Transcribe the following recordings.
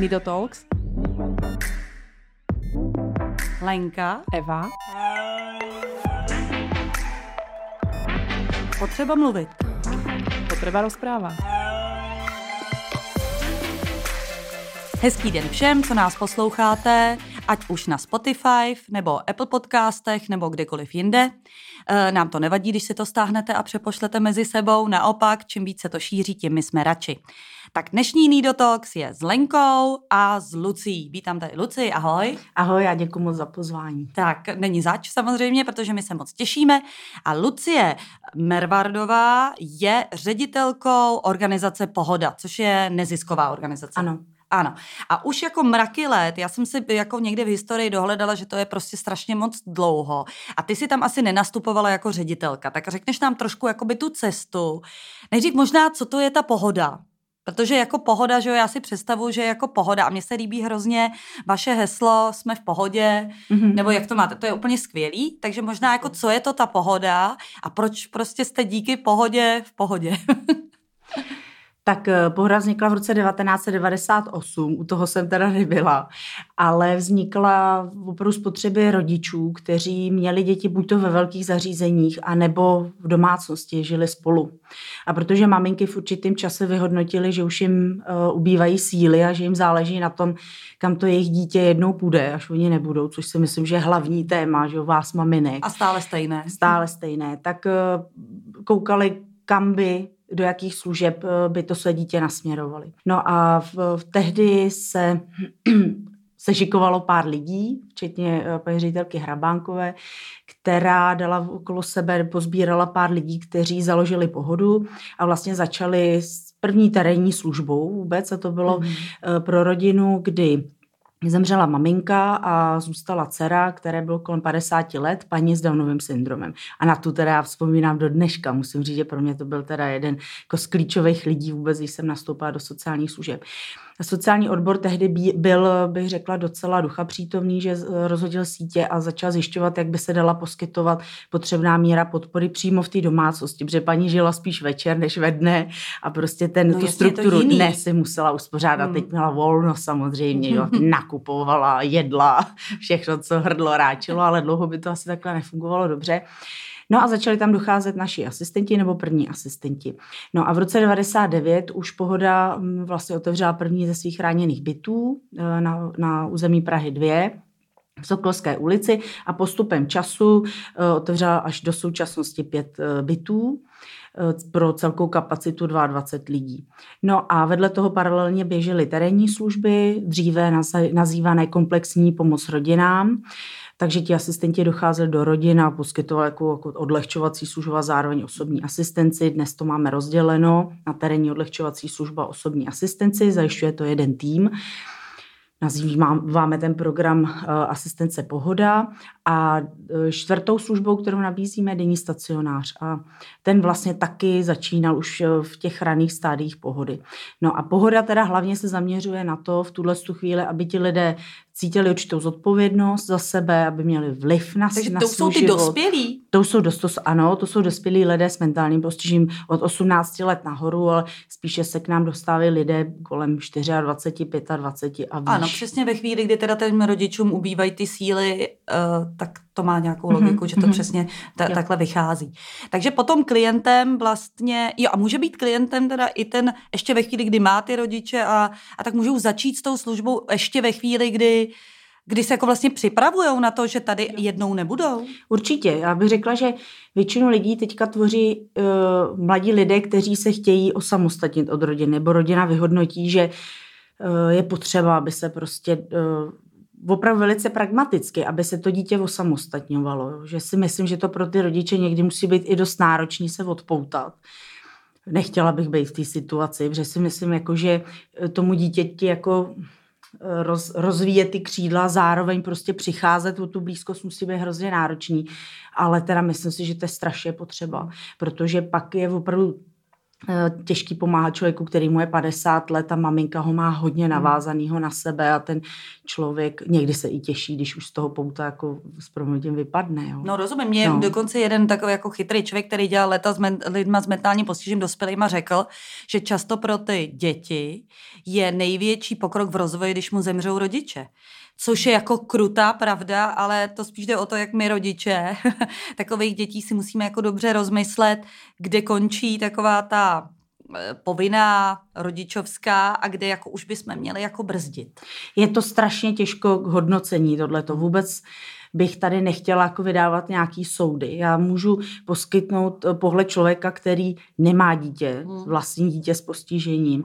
Nido Talks. Lenka. Eva. Potřeba mluvit. Potřeba rozpráva. Hezký den všem, co nás posloucháte, ať už na Spotify, nebo Apple podcastech, nebo kdekoliv jinde. E, nám to nevadí, když si to stáhnete a přepošlete mezi sebou, naopak, čím více to šíří, tím my jsme radši. Tak dnešní Nidotox je s Lenkou a s Lucí. Vítám tady Luci, ahoj. Ahoj, já děkuji moc za pozvání. Tak, není zač samozřejmě, protože my se moc těšíme. A Lucie Mervardová je ředitelkou organizace Pohoda, což je nezisková organizace. Ano. Ano. A už jako mraky let, já jsem si jako někde v historii dohledala, že to je prostě strašně moc dlouho. A ty si tam asi nenastupovala jako ředitelka. Tak řekneš nám trošku jakoby tu cestu. Nejdřív možná, co to je ta pohoda. Protože jako pohoda, že jo, já si představuji, že jako pohoda a mně se líbí hrozně vaše heslo, jsme v pohodě, mm-hmm. nebo jak to máte, to je úplně skvělý, takže možná jako co je to ta pohoda a proč prostě jste díky pohodě v pohodě. Tak eh, Pohoda vznikla v roce 1998, u toho jsem teda nebyla, ale vznikla opravdu z potřeby rodičů, kteří měli děti buď to ve velkých zařízeních, anebo v domácnosti, žili spolu. A protože maminky v určitém čase vyhodnotili, že už jim uh, ubývají síly a že jim záleží na tom, kam to jejich dítě jednou půjde, až oni nebudou, což si myslím, že je hlavní téma, že u vás maminek. A stále stejné. Stále stejné. Tak uh, koukali, kam by do jakých služeb eh, by to své dítě nasměrovali. No a v, v tehdy se se šikovalo pár lidí, včetně eh, paní ředitelky Hrabánkové, která dala okolo sebe, pozbírala pár lidí, kteří založili pohodu a vlastně začali s první terénní službou vůbec a to bylo mm. pro rodinu, kdy Zemřela maminka a zůstala dcera, které bylo kolem 50 let, paní s Downovým syndromem. A na tu teda já vzpomínám do dneška. Musím říct, že pro mě to byl teda jeden jako z klíčových lidí vůbec, když jsem nastoupila do sociálních služeb. Sociální odbor tehdy byl, bych řekla, docela ducha přítomný, že rozhodil sítě a začal zjišťovat, jak by se dala poskytovat potřebná míra podpory přímo v té domácnosti, protože paní žila spíš večer než ve dne a prostě ten, no, tu strukturu dne si musela uspořádat. Hmm. Teď měla volno samozřejmě, jo, nakupovala, jedla, všechno, co hrdlo ráčilo, ale dlouho by to asi takhle nefungovalo dobře. No a začali tam docházet naši asistenti nebo první asistenti. No a v roce 99 už Pohoda mm, vlastně otevřela první ze svých chráněných bytů eh, na, na území Prahy 2, v Sokolské ulici a postupem času eh, otevřela až do současnosti pět eh, bytů pro celkou kapacitu 22 lidí. No a vedle toho paralelně běžely terénní služby, dříve nazývané komplexní pomoc rodinám, takže ti asistenti docházeli do rodin a poskytovali jako, jako odlehčovací služba, zároveň osobní asistenci. Dnes to máme rozděleno na terénní odlehčovací služba, osobní asistenci, zajišťuje to jeden tým. Nazýváme ten program eh, asistence Pohoda a eh, čtvrtou službou, kterou nabízíme, je denní stacionář. A ten vlastně taky začínal už eh, v těch raných stádiích pohody. No a pohoda teda hlavně se zaměřuje na to v tuhle chvíli, aby ti lidé cítili určitou zodpovědnost za sebe, aby měli vliv na Takže na to jsou ty život. dospělí? To jsou, dost, to, ano, to jsou dospělí lidé s mentálním postižením od 18 let nahoru, ale spíše se k nám dostávají lidé kolem 24, 25 a výš. Ano, přesně ve chvíli, kdy teda těm rodičům ubývají ty síly, uh, tak to má nějakou logiku, mm-hmm. že to mm-hmm. přesně ta, takhle vychází. Takže potom klientem vlastně, jo a může být klientem teda i ten, ještě ve chvíli, kdy má ty rodiče a, a tak můžou začít s tou službou ještě ve chvíli, kdy kdy se jako vlastně připravují na to, že tady jednou nebudou? Určitě. Já bych řekla, že většinu lidí teďka tvoří uh, mladí lidé, kteří se chtějí osamostatnit od rodiny, nebo rodina vyhodnotí, že uh, je potřeba, aby se prostě uh, opravdu velice pragmaticky, aby se to dítě osamostatňovalo. Že si myslím, že to pro ty rodiče někdy musí být i dost náročný se odpoutat. Nechtěla bych být v té situaci, protože si myslím, jako, že tomu dítěti jako eh, roz, rozvíjet ty křídla, zároveň prostě přicházet o tu blízkost musí být hrozně náročný, ale teda myslím si, že to je strašně potřeba, protože pak je opravdu Eh, těžký pomáhat člověku, který mu je 50 let a maminka ho má hodně hmm. navázanýho na sebe a ten člověk někdy se i těší, když už z toho pouta jako s proměnitím vypadne. Jo. No rozumím, mě no. dokonce jeden takový jako chytrý člověk, který dělal leta s men- lidma s mentálním postižením dospělýma, řekl, že často pro ty děti je největší pokrok v rozvoji, když mu zemřou rodiče což je jako krutá pravda, ale to spíš jde o to, jak my rodiče takových dětí si musíme jako dobře rozmyslet, kde končí taková ta eh, povinná rodičovská a kde jako už bychom měli jako brzdit. Je to strašně těžko k hodnocení tohle to vůbec bych tady nechtěla jako vydávat nějaký soudy. Já můžu poskytnout eh, pohled člověka, který nemá dítě, hmm. vlastní dítě s postižením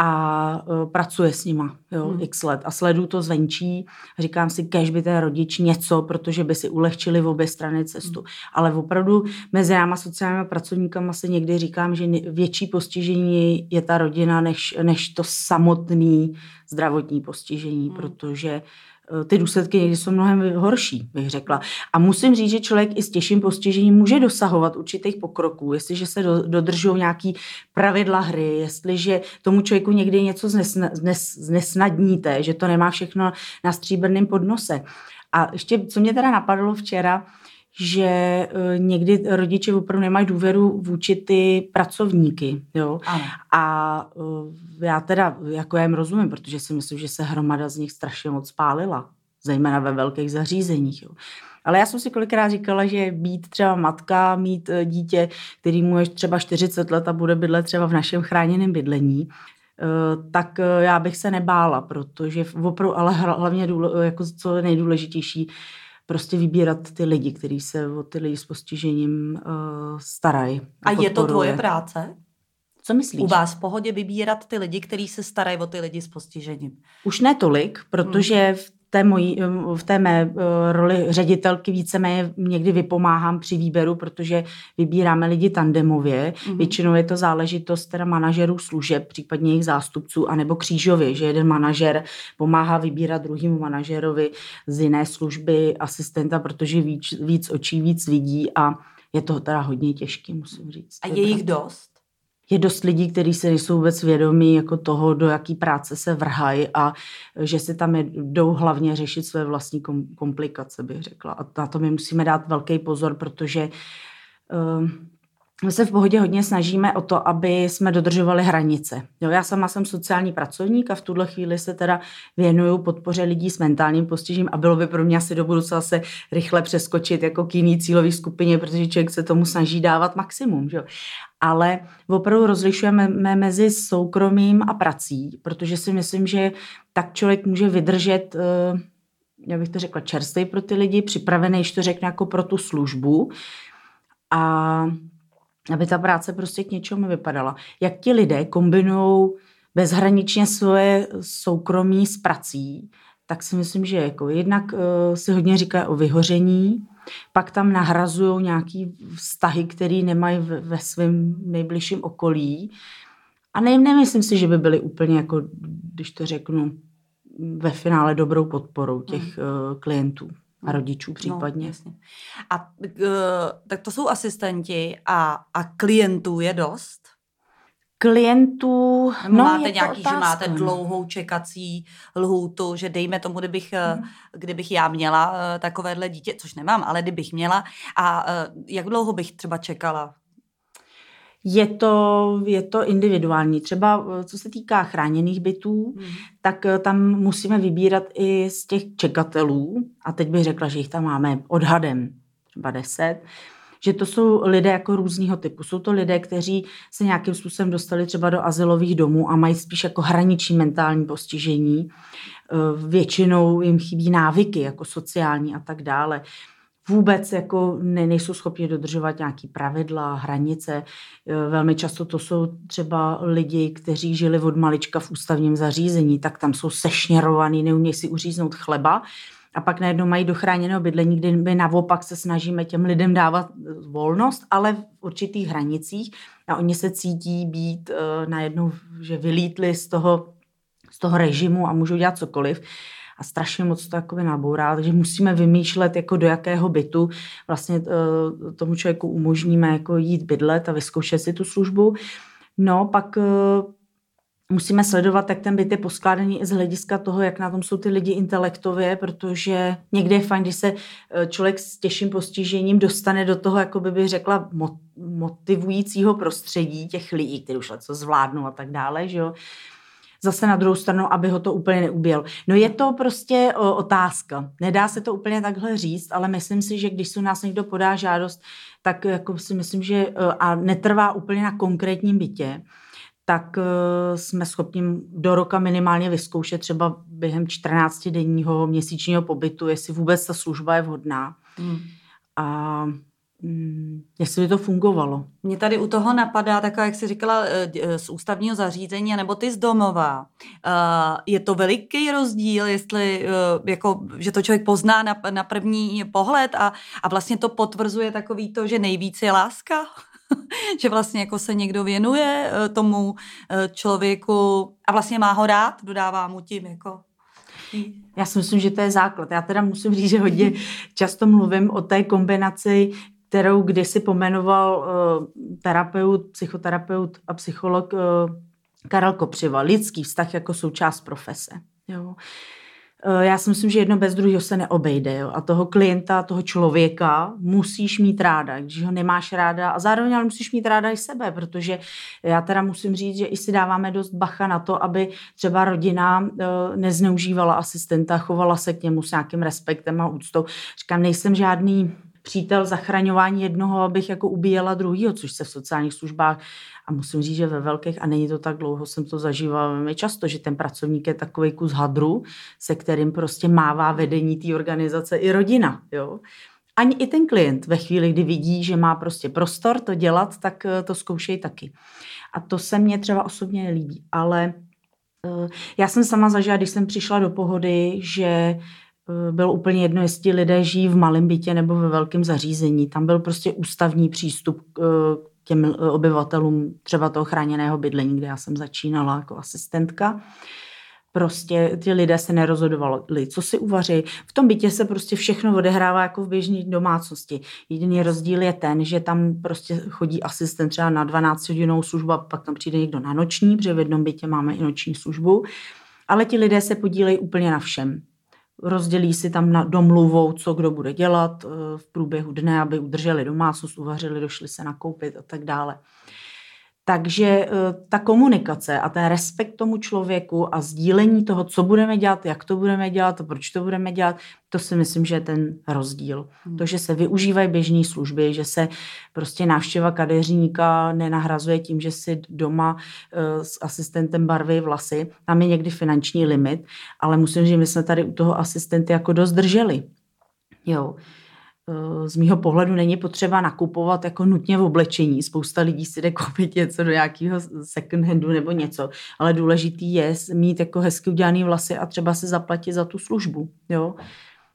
a uh, pracuje s nima jo, hmm. x let a sleduju to zvenčí. Říkám si, kež by ten rodič něco, protože by si ulehčili v obě strany cestu. Hmm. Ale opravdu mezi náma sociálními pracovníkama se někdy říkám, že větší postižení je ta rodina, než, než to samotné zdravotní postižení, hmm. protože Eh, ty důsledky někdy jsou mnohem horší, bych řekla. A musím říct, že člověk i s těžším postižením může dosahovat určitých pokroků, jestliže se dodržují nějaký pravidla hry, jestliže tomu člověku někdy něco znesnadníte, že to nemá všechno na stříbrném podnose. A ještě, co mě teda napadlo včera, že e, někdy rodiče opravdu nemají důvěru vůči ty pracovníky. Jo? Ano. A e, já teda, jako já jim rozumím, protože si myslím, že se hromada z nich strašně moc spálila, zejména ve velkých zařízeních. Jo? Ale já jsem si kolikrát říkala, že být třeba matka, mít e, dítě, který mu je třeba 40 let a bude bydlet třeba v našem chráněném bydlení, tak já bych se nebála, protože opravdu, ale hlavně jako co nejdůležitější, prostě vybírat ty lidi, kteří se o ty lidi s postižením uh, starají. A, a je to tvoje práce? Co myslíš? U vás v pohodě vybírat ty lidi, kteří se starají o ty lidi s postižením? Už ne tolik, protože hmm. v té, mojí, v té mé eh, roli ředitelky víceméně někdy vypomáhám při výběru, protože vybíráme lidi tandemově. Mm-hmm. Většinou je to záležitost teda manažerů služeb, případně jejich zástupců, anebo křížově, že jeden manažer pomáhá vybírat druhýmu manažerovi z jiné služby asistenta, protože víc, víc očí víc vidí a je to teda hodně těžké, musím říct. A je jich dost? Je dost lidí, kteří se nejsou vůbec vědomí jako toho, do jaký práce se vrhají a že si tam jdou hlavně řešit své vlastní komplikace, bych řekla. A na to my musíme dát velký pozor, protože uh, my se v pohodě hodně snažíme o to, aby jsme dodržovali hranice. Jo, já sama jsem sociální pracovník a v tuhle chvíli se teda věnuju podpoře lidí s mentálním postižením a bylo by pro mě asi do budoucna se rychle přeskočit jako k jiný cílový skupině, protože člověk se tomu snaží dávat maximum. Že? Ale opravdu rozlišujeme mezi soukromým a prací, protože si myslím, že tak člověk může vydržet eh, já bych to řekla, čerstvý pro ty lidi, připravený, když to řekne, jako pro tu službu. A aby ta práce prostě k něčemu vypadala. Jak ti lidé kombinují bezhraničně svoje soukromí s prací, tak si myslím, že jako jednak uh, si hodně říká o vyhoření, pak tam nahrazují nějaký vztahy, které nemají ve, ve svém nejbližším okolí. A ne, nemyslím si, že by byly úplně jako, když to řeknu, ve finále dobrou podporou těch uh, klientů a rodičů no, případně. No, jasně. A uh, tak to jsou asistenti a, a klientů je dost? Klientů, Nebo no máte nějaký, že máte dlouhou čekací lhůtu, že dejme tomu, kdybych, hmm. kdybych já měla uh, takovéhle dítě, což nemám, ale kdybych měla a jak dlouho bych třeba čekala je to, je to individuální. Třeba eh, co se týká chráněných bytů, hmm. tak eh, tam musíme vybírat i z těch čekatelů, a teď bych řekla, že jich tam máme odhadem třeba deset, že to jsou lidé jako různého typu. Jsou to lidé, kteří se nějakým způsobem dostali třeba do asilových domů a mají spíš jako hraniční mentální postižení. Eh, většinou jim chybí návyky, jako sociální a tak dále vůbec jako ne, nejsou schopni dodržovat nějaké pravidla, hranice. E, velmi často to jsou třeba lidi, kteří žili od malička v ústavním zařízení, tak tam jsou sešněrovaný, neumějí si uříznout chleba a pak najednou mají dochráněného bydlení, kde my naopak se snažíme těm lidem dávat volnost, ale v určitých hranicích a oni se cítí být uh, najednou, že vylítli z toho, z toho režimu a můžou dělat cokoliv a strašně moc to jakoby nabourá, takže musíme vymýšlet, jako do jakého bytu vlastně uh, tomu člověku umožníme jako jít bydlet a vyzkoušet si tu službu. No, pak musíme sledovat, jak ten byt je poskládaný i z hlediska toho, jak na tom jsou ty lidi intelektově, protože někdy je fajn, když se eh, člověk s těžším postižením dostane do toho, jako by bych řekla, motivujícího prostředí těch lidí, kteří už co zvládnou a tak dále, že jo. Zase na druhou stranu, aby ho to úplně neuběl. No je to prostě o, otázka. Nedá se to úplně takhle říct, ale myslím si, že když se u nás někdo podá žádost, tak jako si myslím, že eh, a netrvá úplně na konkrétním bytě, tak eh, jsme schopni do roka minimálně vyzkoušet třeba během 14-denního měsíčního pobytu, jestli vůbec ta služba je vhodná. Hmm. A mm, jestli by to fungovalo. Mě tady u toho napadá taková, jak jsi říkala, eh, eh, z ústavního zařízení, nebo ty z domova. Je to veliký rozdíl, jestli, jako, že to člověk pozná na, na první pohled a, a vlastně to potvrzuje takový to, že nejvíc je láska? že vlastně jako se někdo věnuje eh, tomu eh, člověku a vlastně má ho rád, dodává mu tím jako já si myslím, že to je základ. Já teda musím říct, že hodně často mluvím o té kombinaci, kterou kdysi pomenoval uh, terapeut, psychoterapeut a psycholog uh, Karel Kopřiva. Lidský vztah jako součást profese. Jo. Eh, já si myslím, že jedno bez druhého se neobejde. Jo? A toho klienta, toho člověka musíš mít ráda. Když ho nemáš ráda a zároveň ale musíš mít ráda i sebe, protože já teda musím říct, že i si dáváme dost bacha na to, aby třeba rodina eh, nezneužívala asistenta, chovala se k němu s nějakým respektem a úctou. Říkám, nejsem žádný přítel zachraňování jednoho, abych jako ubíjela druhýho, což se v sociálních službách a musím říct, že ve velkých, a není to tak dlouho, jsem to zažívala velmi často, že ten pracovník je takový kus hadru, se kterým prostě mává vedení té organizace i rodina. Jo? Ani i ten klient ve chvíli, kdy vidí, že má prostě prostor to dělat, tak eh, to zkoušej taky. A to se mně třeba osobně nelíbí. Ale uh, já jsem sama zažila, když jsem přišla do pohody, že bylo úplně jedno, jestli lidé žijí v malém bytě nebo ve velkém zařízení. Tam byl prostě ústavní přístup uh, těm eh, obyvatelům třeba toho chráněného bydlení, kde já jsem začínala jako asistentka. Prostě ty lidé se nerozhodovali, co si uvaří. V tom bytě se prostě všechno odehrává jako v běžné domácnosti. Jediný rozdíl je ten, že tam prostě chodí asistent třeba na 12 hodinovou službu a pak tam přijde někdo na noční, protože v jednom bytě máme i noční službu. Ale ti lidé se podílejí úplně na všem rozdělí si tam na domluvou, co kdo bude dělat eh, v průběhu dne, aby udrželi domácnost, uvařili, došli se nakoupit a tak dále. Takže eh, ta komunikace a ten respekt tomu člověku a sdílení toho, co budeme dělat, jak to budeme dělat a proč to budeme dělat, to si myslím, že je ten rozdíl. Hmm. To, že se využívají běžné služby, že se prostě návštěva kadeřníka nenahrazuje tím, že si doma uh, s asistentem barví vlasy. Tam je někdy finanční limit, ale musím říct, že my jsme tady u toho asistenty jako dost drželi. Jo z mýho pohledu není potřeba nakupovat jako nutně v oblečení. Spousta lidí si jde koupit něco do nějakého second handu nebo něco, ale důležitý je mít jako hezky udělaný vlasy a třeba se zaplatit za tu službu. Jo?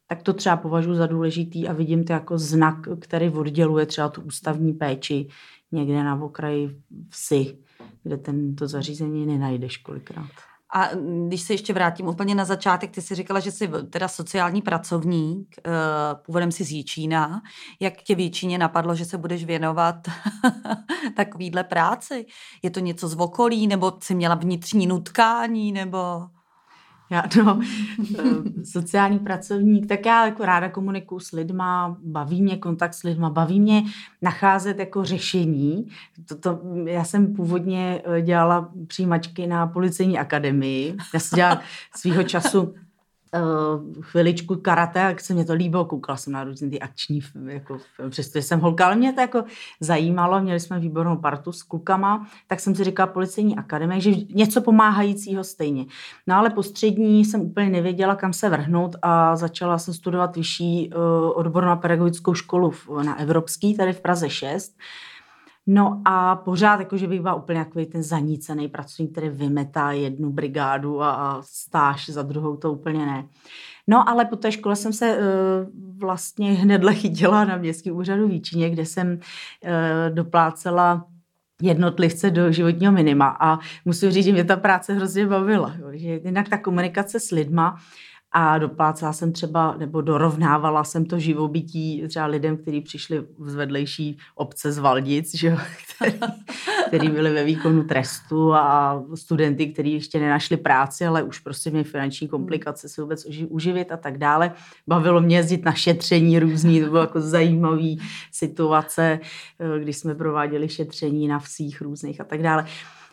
Tak to třeba považuji za důležitý a vidím to jako znak, který odděluje třeba tu ústavní péči někde na okraji vsi, kde tento zařízení nenajdeš kolikrát. A když se ještě vrátím úplně na začátek, ty jsi říkala, že jsi teda sociální pracovník, eh, původem si z Jíčína. Jak tě v Jíčíně napadlo, že se budeš věnovat takovýhle práci? Je to něco z okolí, nebo jsi měla vnitřní nutkání, nebo... Já, no, eh, sociální pracovník, tak já jako ráda komunikuju s lidma, baví mě kontakt s lidma, baví mě nacházet jako řešení. To, to, já jsem původně eh, dělala přijímačky na policejní akademii. Já jsem dělala svýho času uh, chviličku karate, jak se mě to líbilo, koukala jsem na různé ty akční, jako, přestože jsem holka, ale mě to jako zajímalo, měli jsme výbornou partu s klukama, tak jsem si říkala policejní akademie, že něco pomáhajícího stejně. No ale po střední jsem úplně nevěděla, kam se vrhnout a začala jsem studovat vyšší uh, odbornou pedagogickou školu na Evropský, tady v Praze 6, No a pořád, jakože bych byla úplně jako ten zanícený pracovník, který vymetá jednu brigádu a, stáž za druhou, to úplně ne. No ale po té škole jsem se uh, vlastně hnedle chytila na městský úřadu Výčině, kde jsem uh, doplácela jednotlivce do životního minima a musím říct, že mě ta práce hrozně bavila. Jo, že jinak ta komunikace s lidma a doplácela jsem třeba, nebo dorovnávala jsem to živobytí třeba lidem, kteří přišli z vedlejší obce z Valdic, že jo, který, který byli ve výkonu trestu a studenty, kteří ještě nenašli práci, ale už prostě měli finanční komplikace se vůbec uživit a tak dále. Bavilo mě jezdit na šetření různý, to bylo jako zajímavý situace, když jsme prováděli šetření na vsích různých a tak dále.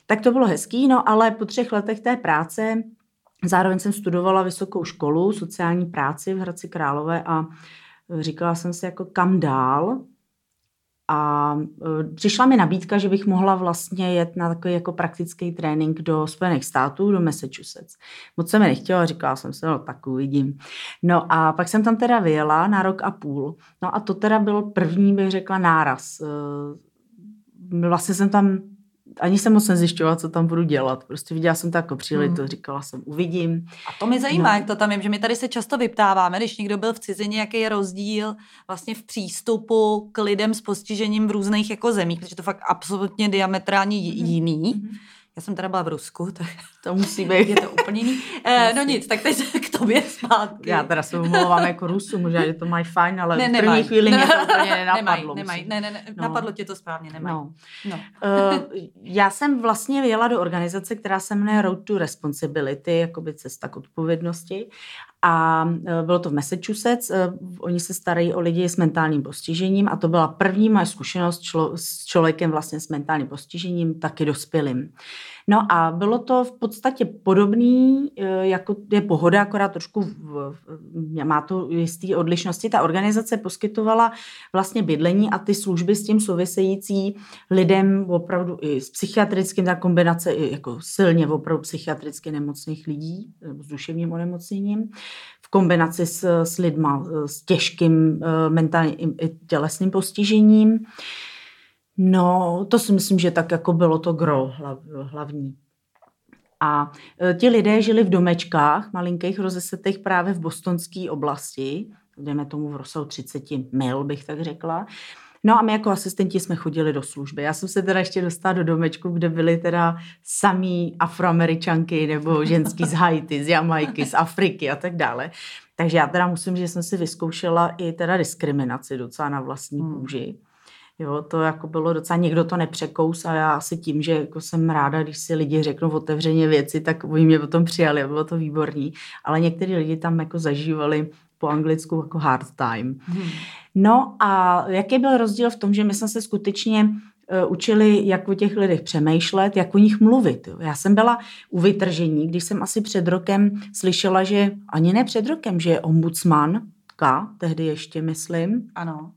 Tak to bylo hezký, no ale po třech letech té práce zároveň jsem studovala vysokou školu, sociální práci v Hradci Králové a e, říkala jsem si jako kam dál, a e, přišla mi nabídka, že bych mohla vlastně jet na takový jako praktický trénink do Spojených států, do Massachusetts. Moc se mi nechtěla, říkala jsem si, no tak uvidím. No a pak jsem tam teda vyjela na rok a půl. No a to teda byl první, bych řekla, náraz. E, vlastně jsem tam ani jsem moc nezjišťovala, co tam budu dělat. Prostě viděla jsem to jako příležitost, hmm. říkala jsem, uvidím. A to mi zajímá, no. jak to tam je, že my tady se často vyptáváme, když někdo byl v cizině, jaký je rozdíl vlastně v přístupu k lidem s postižením v různých jako zemích, protože to fakt absolutně diametrálně jiný. Hmm. Já jsem teda byla v Rusku, tak to musí být. Je to úplně jiný. Eh, no nic, tak teď k tobě zpátky. Já teda se omlouvám jako Rusu, možná, že to mají fajn, ale ne, v první chvíli mě to úplně nenapadlo. Nemají, ne, ne, ne, no. napadlo tě to správně, nemají. No. No. Uh, já jsem vlastně vyjela do organizace, která se jmenuje Road to Responsibility, jakoby cesta k odpovědnosti. A uh, bylo to v Massachusetts. Uh, oni se starají o lidi s mentálním postižením a to byla první moje zkušenost člo, s člověkem vlastně s mentálním postižením, taky dospělým. No a bylo to v podstatě podobný, e, jako je pohoda, akorát trošku v, má to jistý odlišnosti. Ta organizace poskytovala vlastně bydlení a ty služby s tím související lidem opravdu i s psychiatrickým, ta kombinace i jako silně opravdu psychiatricky nemocných lidí s duševním onemocněním v kombinaci s, s lidma s těžkým e, mentálním i tělesným postižením. No, to si myslím, že tak jako bylo to gro hlavní. A e, ti lidé žili v domečkách, malinkých rozesetech právě v bostonské oblasti, jdeme tomu v rozsahu 30 mil, bych tak řekla. No a my jako asistenti jsme chodili do služby. Já jsem se teda ještě dostala do domečku, kde byly teda samý afroameričanky nebo ženský z Haiti, z Jamajky, z Afriky a tak dále. Takže já teda musím, že jsem si vyzkoušela i teda diskriminaci docela na vlastní hmm. Jo, to jako bylo docela, někdo to nepřekous a já asi tím, že jako jsem ráda, když si lidi řeknou otevřeně věci, tak oni mě potom přijali a bylo to výborný. Ale někteří lidi tam jako zažívali po anglicku jako hard time. Hmm. No a jaký byl rozdíl v tom, že my jsme se skutečně uh, učili, jak o těch lidech přemýšlet, jak o nich mluvit. Já jsem byla u vytržení, když jsem asi před rokem slyšela, že ani ne před rokem, že je ombudsman, tehdy ještě myslím. Ano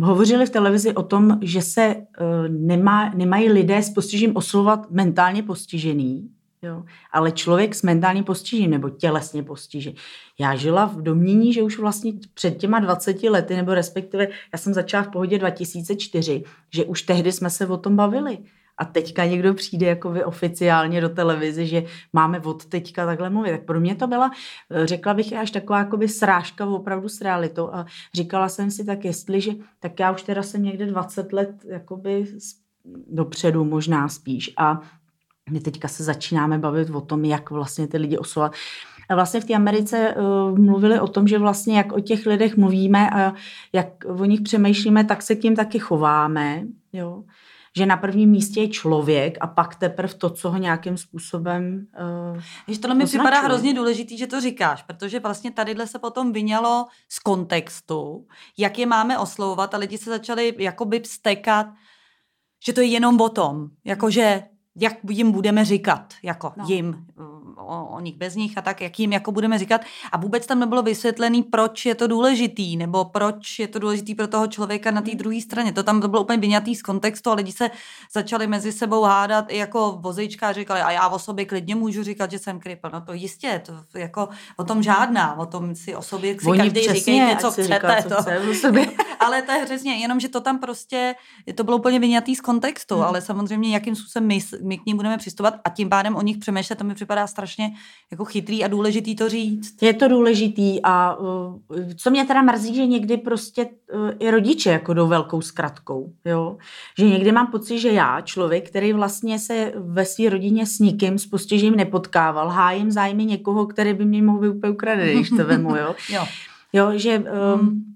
hovořili v televizi o tom, že se uh, nemá, nemají lidé s postižením oslovovat mentálně postižený, jo, ale člověk s mentálním postižením nebo tělesně postižený. Já žila v domění, že už vlastně před těma 20 lety, nebo respektive já jsem začala v pohodě 2004, že už tehdy jsme se o tom bavili a teďka někdo přijde jako vy oficiálně do televize, že máme od teďka takhle mluvit. Tak pro mě to byla, eh, řekla bych, až taková jakoby srážka opravdu s realitou a říkala jsem si tak, jestliže, tak já už teda jsem někde 20 let jakoby dopředu možná spíš a my teďka se začínáme bavit o tom, jak vlastně ty lidi osovat. A vlastně v té Americe uh, mluvili o tom, že vlastně jak o těch lidech mluvíme a jak o nich přemýšlíme, tak se k ním taky chováme. Jo že na prvním místě je člověk a pak teprve to, co ho nějakým způsobem uh, Víš, tohle mi připadá hrozně důležitý, že to říkáš, protože vlastně tadyhle se potom vyňalo z kontextu, jak je máme oslovovat a lidi se začali jakoby vstekat, že to je jenom o tom, jakože jak jim budeme říkat, jako no. jim, o, o nich bez nich a tak, jak jim jako budeme říkat. A vůbec tam nebylo vysvětlený, proč je to důležitý, nebo proč je to důležitý pro toho člověka na té hmm. druhé straně. To tam to bylo úplně vyňatý z kontextu a lidi se začali mezi sebou hádat i jako vozejčka a říkali, a já o sobě klidně můžu říkat, že jsem kripl. No to jistě, to jako o tom žádná, o tom si o sobě si Oni každý přesně, říkejte, co chcete. Říká, co to. Chce sobě. ale to je přesně, jenom, že to tam prostě, to bylo úplně vyňatý z kontextu, hmm. ale samozřejmě, jakým způsobem my, my k ním budeme přistupovat a tím pádem o nich přemýšlet, to mi připadá strašně strašně jako chytrý a důležitý to říct. Je to důležitý a uh, co mě teda mrzí, že někdy prostě uh, i rodiče jako jdou velkou zkratkou, jo. Že někdy mám pocit, že já, člověk, který vlastně se ve své rodině s nikým s postižením nepotkával, hájím zájmy někoho, který by mě mohl být úplně ukradený, když to vemu, jo. jo. Jo, že um,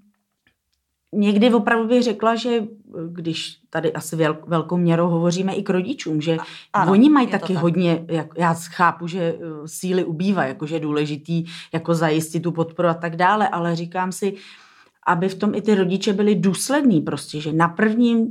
někdy opravdu bych řekla, že když tady asi velkou měrou hovoříme i k rodičům, že ano, oni mají taky tak. hodně, jak, já chápu, že eh, síly ubývá, jakože je důležitý jako zajistit tu podporu a tak dále, ale říkám si, aby v tom i ty rodiče byli důslední prostě, že na prvním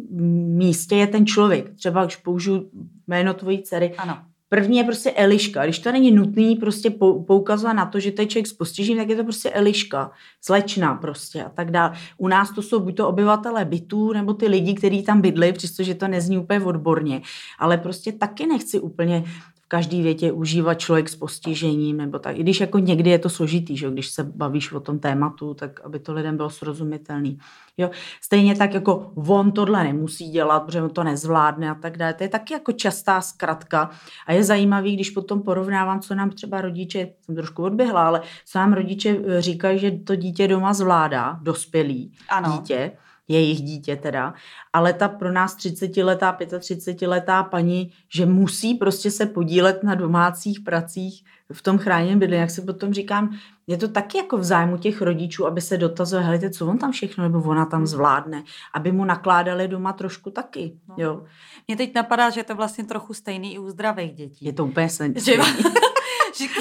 místě je ten člověk. Třeba když použiju jméno tvojí dcery, ano. První je prostě Eliška. Když to není nutný prostě poukazovat na to, že to je člověk s postižením, tak je to prostě Eliška, slečna prostě a tak dále. U nás to jsou buď to obyvatelé bytů, nebo ty lidi, kteří tam bydli, přestože to nezní úplně odborně. Ale prostě taky nechci úplně každý větě užívat člověk s postižením, nebo tak. I když jako někdy je to složitý, že když se bavíš o tom tématu, tak aby to lidem bylo srozumitelný. Jo? Stejně tak jako on tohle nemusí dělat, protože on to nezvládne a tak dále. To je taky jako častá zkratka a je zajímavý, když potom porovnávám, co nám třeba rodiče, jsem trošku odběhla, ale co nám rodiče eh, říkají, že to dítě doma zvládá, dospělý ano. dítě, jejich dítě teda, ale ta pro nás 30-letá, 35-letá paní, že musí prostě se podílet na domácích pracích v tom chráněném bydlení, jak si potom říkám, je to taky jako v zájmu těch rodičů, aby se dotazovali, helejte, co on tam všechno, nebo ona tam zvládne, aby mu nakládali doma trošku taky. No. Jo. Mně teď napadá, že je to vlastně trochu stejný i u zdravých dětí. Je to úplně stejný. že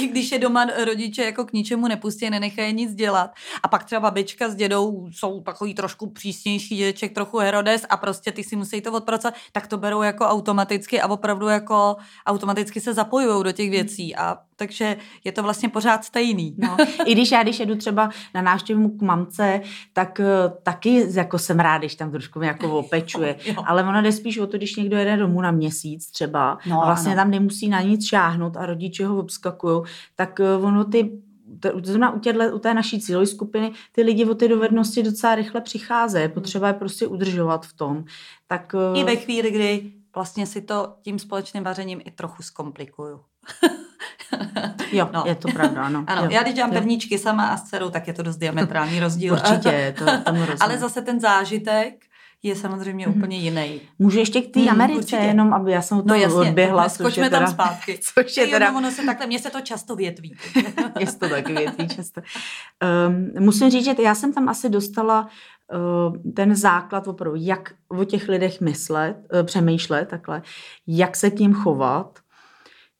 když je doma rodiče jako k ničemu nepustí, nenechají nic dělat. A pak třeba babička s dědou jsou takový trošku přísnější dědeček, trochu Herodes a prostě ty si musí to odpracovat, tak to berou jako automaticky a opravdu jako automaticky se zapojují do těch věcí. A takže je to vlastně pořád stejný. No. I když já, když jedu třeba na návštěvu k mamce, tak uh, taky jako jsem rád, když tam trošku jako opečuje. Ale ono jde spíš o to, když někdo jede domů na měsíc třeba no, a vlastně ano. tam nemusí na nic šáhnout a rodiče ho obskakují, tak uh, ono ty znamená u, těhle, u té naší cílové skupiny ty lidi o ty dovednosti docela rychle přicházejí. Je potřeba je prostě udržovat v tom. Tak, uh... I ve chvíli, kdy vlastně si to tím společným vařením i trochu zkomplikuju. Jo, no. je to pravda, ano. ano jo. já když dělám pevničky sama a s dcerou, tak je to dost diametrální rozdíl. Určitě, to, tomu Ale zase ten zážitek je samozřejmě mm-hmm. úplně jiný. Můžu ještě k té mm, Americe, určitě. jenom aby já jsem to no jasně, odběhla. Skočme tam teda, zpátky. Což je teda... ono se takhle, mně se to často větví. mně se to taky větví často. Um, musím říct, že já jsem tam asi dostala uh, ten základ opravdu, jak o těch lidech myslet, uh, přemýšlet takhle, jak se k ním chovat,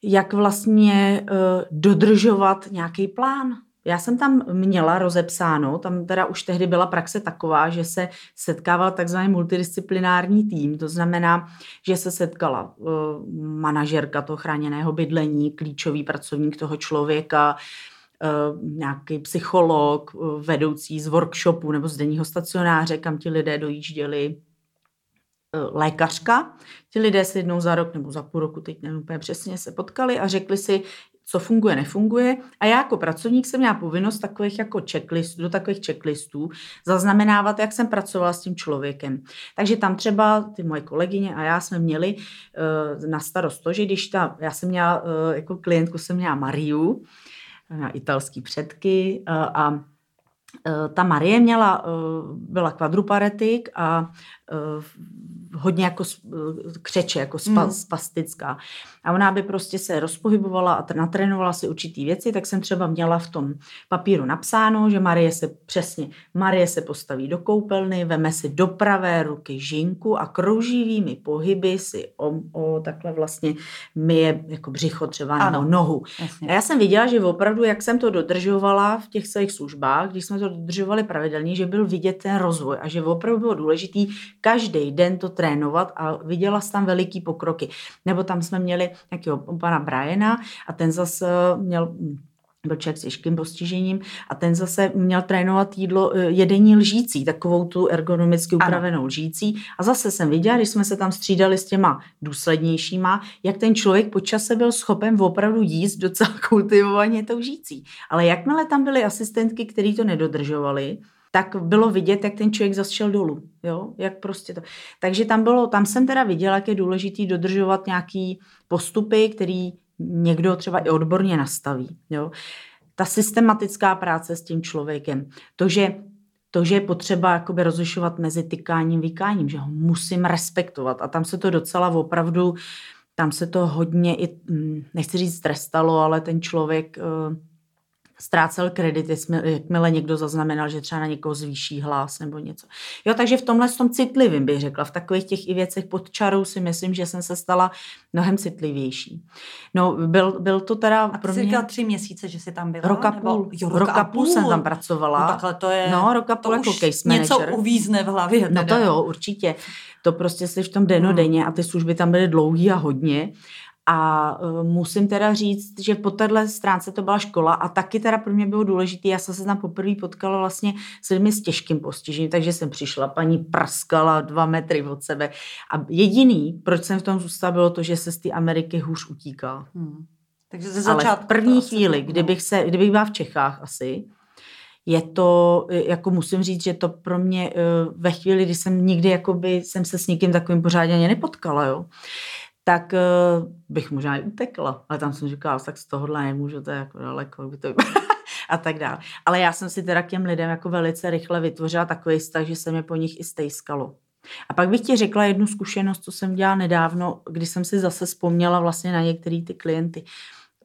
jak vlastně uh, dodržovat nějaký plán. Já jsem tam měla rozepsáno, tam teda už tehdy byla praxe taková, že se setkával takzvaný multidisciplinární tým, to znamená, že se setkala uh, manažerka toho chráněného bydlení, klíčový pracovník toho člověka, uh, nějaký psycholog, uh, vedoucí z workshopu nebo z denního stacionáře, kam ti lidé dojížděli, lékařka. Ti lidé se jednou za rok nebo za půl roku, teď nevím úplně přesně, se potkali a řekli si, co funguje, nefunguje. A já jako pracovník jsem měla povinnost takových jako checklistů, do takových checklistů zaznamenávat, jak jsem pracovala s tím člověkem. Takže tam třeba ty moje kolegyně a já jsme měli uh, na starost to, že když ta, já jsem měla, uh, jako klientku jsem měla Mariu, měla italský předky uh, a ta Marie měla, byla kvadruparetik a hodně jako křeče, jako spa, mm. spastická. A ona by prostě se rozpohybovala a natrénovala si určitý věci, tak jsem třeba měla v tom papíru napsáno, že Marie se přesně, Marie se postaví do koupelny, veme si do pravé ruky žinku a krouživými pohyby si o, o takhle vlastně myje jako břicho třeba ano, nebo nohu. Jasně. A já jsem viděla, že opravdu, jak jsem to dodržovala v těch svých službách, když jsme to dodržovali pravidelně, že byl vidět ten rozvoj a že opravdu bylo důležitý každý den to trénovat a viděla jsem tam veliký pokroky. Nebo tam jsme měli nějakého pana Briana a ten zase měl byl člověk s těžkým postižením a ten zase měl trénovat jídlo, eh, jedení lžící, takovou tu ergonomicky upravenou ano. lžící. A zase jsem viděla, když jsme se tam střídali s těma důslednějšíma, jak ten člověk po čase byl schopen opravdu jíst docela kultivovaně tou lžící. Ale jakmile tam byly asistentky, které to nedodržovaly, tak bylo vidět, jak ten člověk zase šel dolů. Jo? Jak prostě to. Takže tam bylo, tam jsem teda viděla, jak je důležitý dodržovat nějaký postupy, který někdo třeba i odborně nastaví. Jo? Ta systematická práce s tím člověkem, to, že to, že je potřeba jakoby rozlišovat mezi tykáním a vykáním, že ho musím respektovat. A tam se to docela opravdu, tam se to hodně i, hm, nechci říct trestalo, ale ten člověk uh, ztrácel kredit, jakmile někdo zaznamenal, že třeba na někoho zvýší hlas nebo něco. Jo, takže v tomhle tom citlivým bych řekla, v takových těch i věcech pod čarou si myslím, že jsem se stala mnohem citlivější. No, byl, byl to teda a pro mě... říkala tři měsíce, že jsi tam byla? Roka nebo... půl. Jo, roka, roka půl. půl jsem tam pracovala. No, takhle to je... No, roka půl jako case manager. něco uvízne v hlavě. Teda. No to jo, určitě. To prostě jsi v tom denodenně a ty služby tam byly dlouhý a hodně. A uh, musím teda říct, že po téhle stránce to byla škola a taky teda pro mě bylo důležité, já jsem se tam poprvé potkala vlastně s lidmi s těžkým postižením, takže jsem přišla, paní praskala dva metry od sebe a jediný, proč jsem v tom zůstala, bylo to, že se z té Ameriky hůř utíká. Hmm. Takže ze začátku. Ale v první chvíli, kdybych, se, kdybych byla v Čechách asi, je to, jako musím říct, že to pro mě eh, ve chvíli, kdy jsem nikdy jakoby, jsem se s nikým takovým pořádně nepotkala, jo, tak uh, bych možná i utekla. Ale tam jsem říkala, tak z tohohle nemůžu, to je jako daleko, by to a tak dále. Ale já jsem si teda k těm lidem jako velice rychle vytvořila takový vztah, že se mi po nich i stejskalo. A pak bych ti řekla jednu zkušenost, co jsem dělala nedávno, kdy jsem si zase vzpomněla vlastně na některé ty klienty.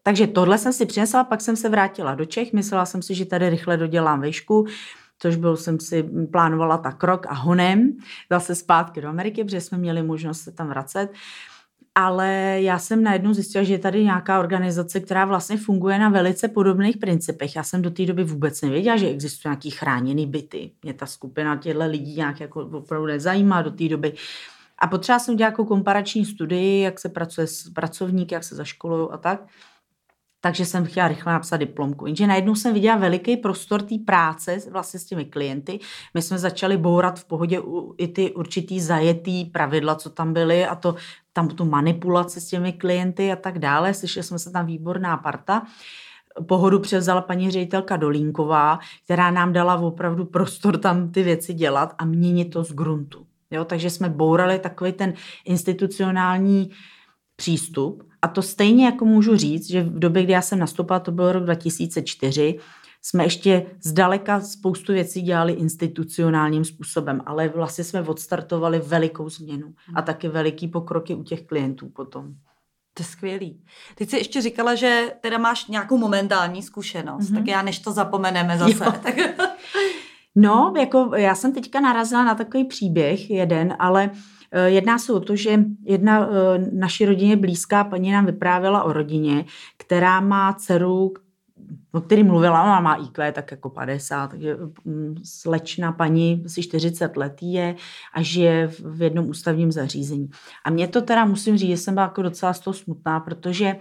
Takže tohle jsem si přinesla, pak jsem se vrátila do Čech, myslela jsem si, že tady rychle dodělám vešku, což byl, jsem si plánovala tak rok a honem zase zpátky do Ameriky, protože jsme měli možnost se tam vracet ale já jsem najednou zjistila, že je tady nějaká organizace, která vlastně funguje na velice podobných principech. Já jsem do té doby vůbec nevěděla, že existují nějaký chráněný byty. Mě ta skupina těchto lidí nějak jako opravdu nezajímá do té doby. A potřeba jsem dělat jako komparační studii, jak se pracuje s pracovníky, jak se zaškolují a tak takže jsem chtěla rychle napsat diplomku. Jenže najednou jsem viděla veliký prostor té práce vlastně s těmi klienty. My jsme začali bourat v pohodě i ty určitý zajetý pravidla, co tam byly a to tam tu manipulaci s těmi klienty a tak dále. Slyšeli jsme se tam výborná parta. Pohodu převzala paní ředitelka Dolínková, která nám dala opravdu prostor tam ty věci dělat a měnit to z gruntu. Jo, takže jsme bourali takový ten institucionální přístup a to stejně jako můžu říct, že v době, kdy já jsem nastoupila, to byl rok 2004, jsme ještě zdaleka spoustu věcí dělali institucionálním způsobem, ale vlastně jsme odstartovali velikou změnu a hmm. taky veliký pokroky u těch klientů potom. To je skvělý. Teď jsi ještě říkala, že teda máš nějakou momentální zkušenost, mm-hmm. tak já než to zapomeneme zase. Tak... no, jako já jsem teďka narazila na takový příběh jeden, ale Eh, jedná se o to, že jedna eh, naší rodině blízká paní nám vyprávěla o rodině, která má dceru, o který mluvila, ona má IQ tak jako 50, takže mm, slečna paní asi 40 let je a žije v jednom ústavním zařízení. A mě to teda musím říct, že jsem byla jako docela z toho smutná, protože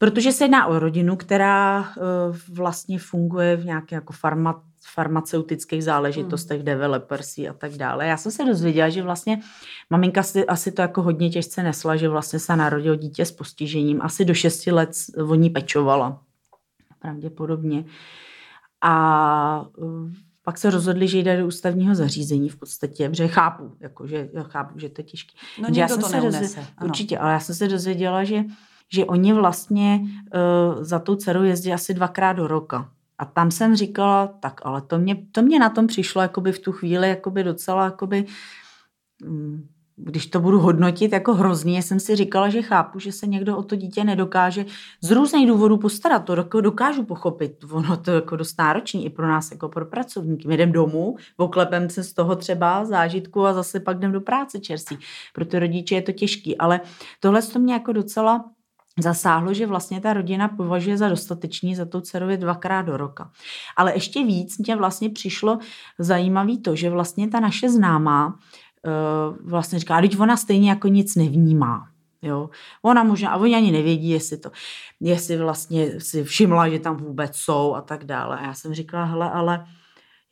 Protože se jedná o rodinu, která eh, vlastně funguje v nějaké jako farma, farmaceutických záležitostech, hmm. developersy a tak dále. Já jsem se dozvěděla, že vlastně maminka si asi to jako hodně těžce nesla, že vlastně se narodil dítě s postižením. Asi do 6 let o ní pečovala. Pravděpodobně. A uh, pak se rozhodli, že jde do ústavního zařízení v podstatě, protože chápu, jako, že chápu, že to je těžké. No já jsem to se dozvěděla, Určitě, ale já jsem se dozvěděla, že, že oni vlastně uh, za tou dcerou jezdí asi dvakrát do roka. A tam jsem říkala, tak ale to mě, to mě na tom přišlo jakoby v tu chvíli jakoby docela jakoby, mm, když to budu hodnotit jako hrozně, jsem si říkala, že chápu, že se někdo o to dítě nedokáže z různých důvodů postarat. To jako dokážu pochopit. Ono to jako dost náročný i pro nás, jako pro pracovníky. My jdem domů, oklepem se z toho třeba zážitku a zase pak jdem do práce čerstvý. Pro ty rodiče je to těžký. Ale tohle to mě jako docela zasáhlo, že vlastně ta rodina považuje za dostatečný za tou dcerově dvakrát do roka. Ale ještě víc mě vlastně přišlo zajímavý to, že vlastně ta naše známá uh, vlastně říká, teď ona stejně jako nic nevnímá. Jo. Ona možná, a oni ani nevědí, jestli to, jestli vlastně si všimla, že tam vůbec jsou a tak dále. A já jsem říkala, hele, ale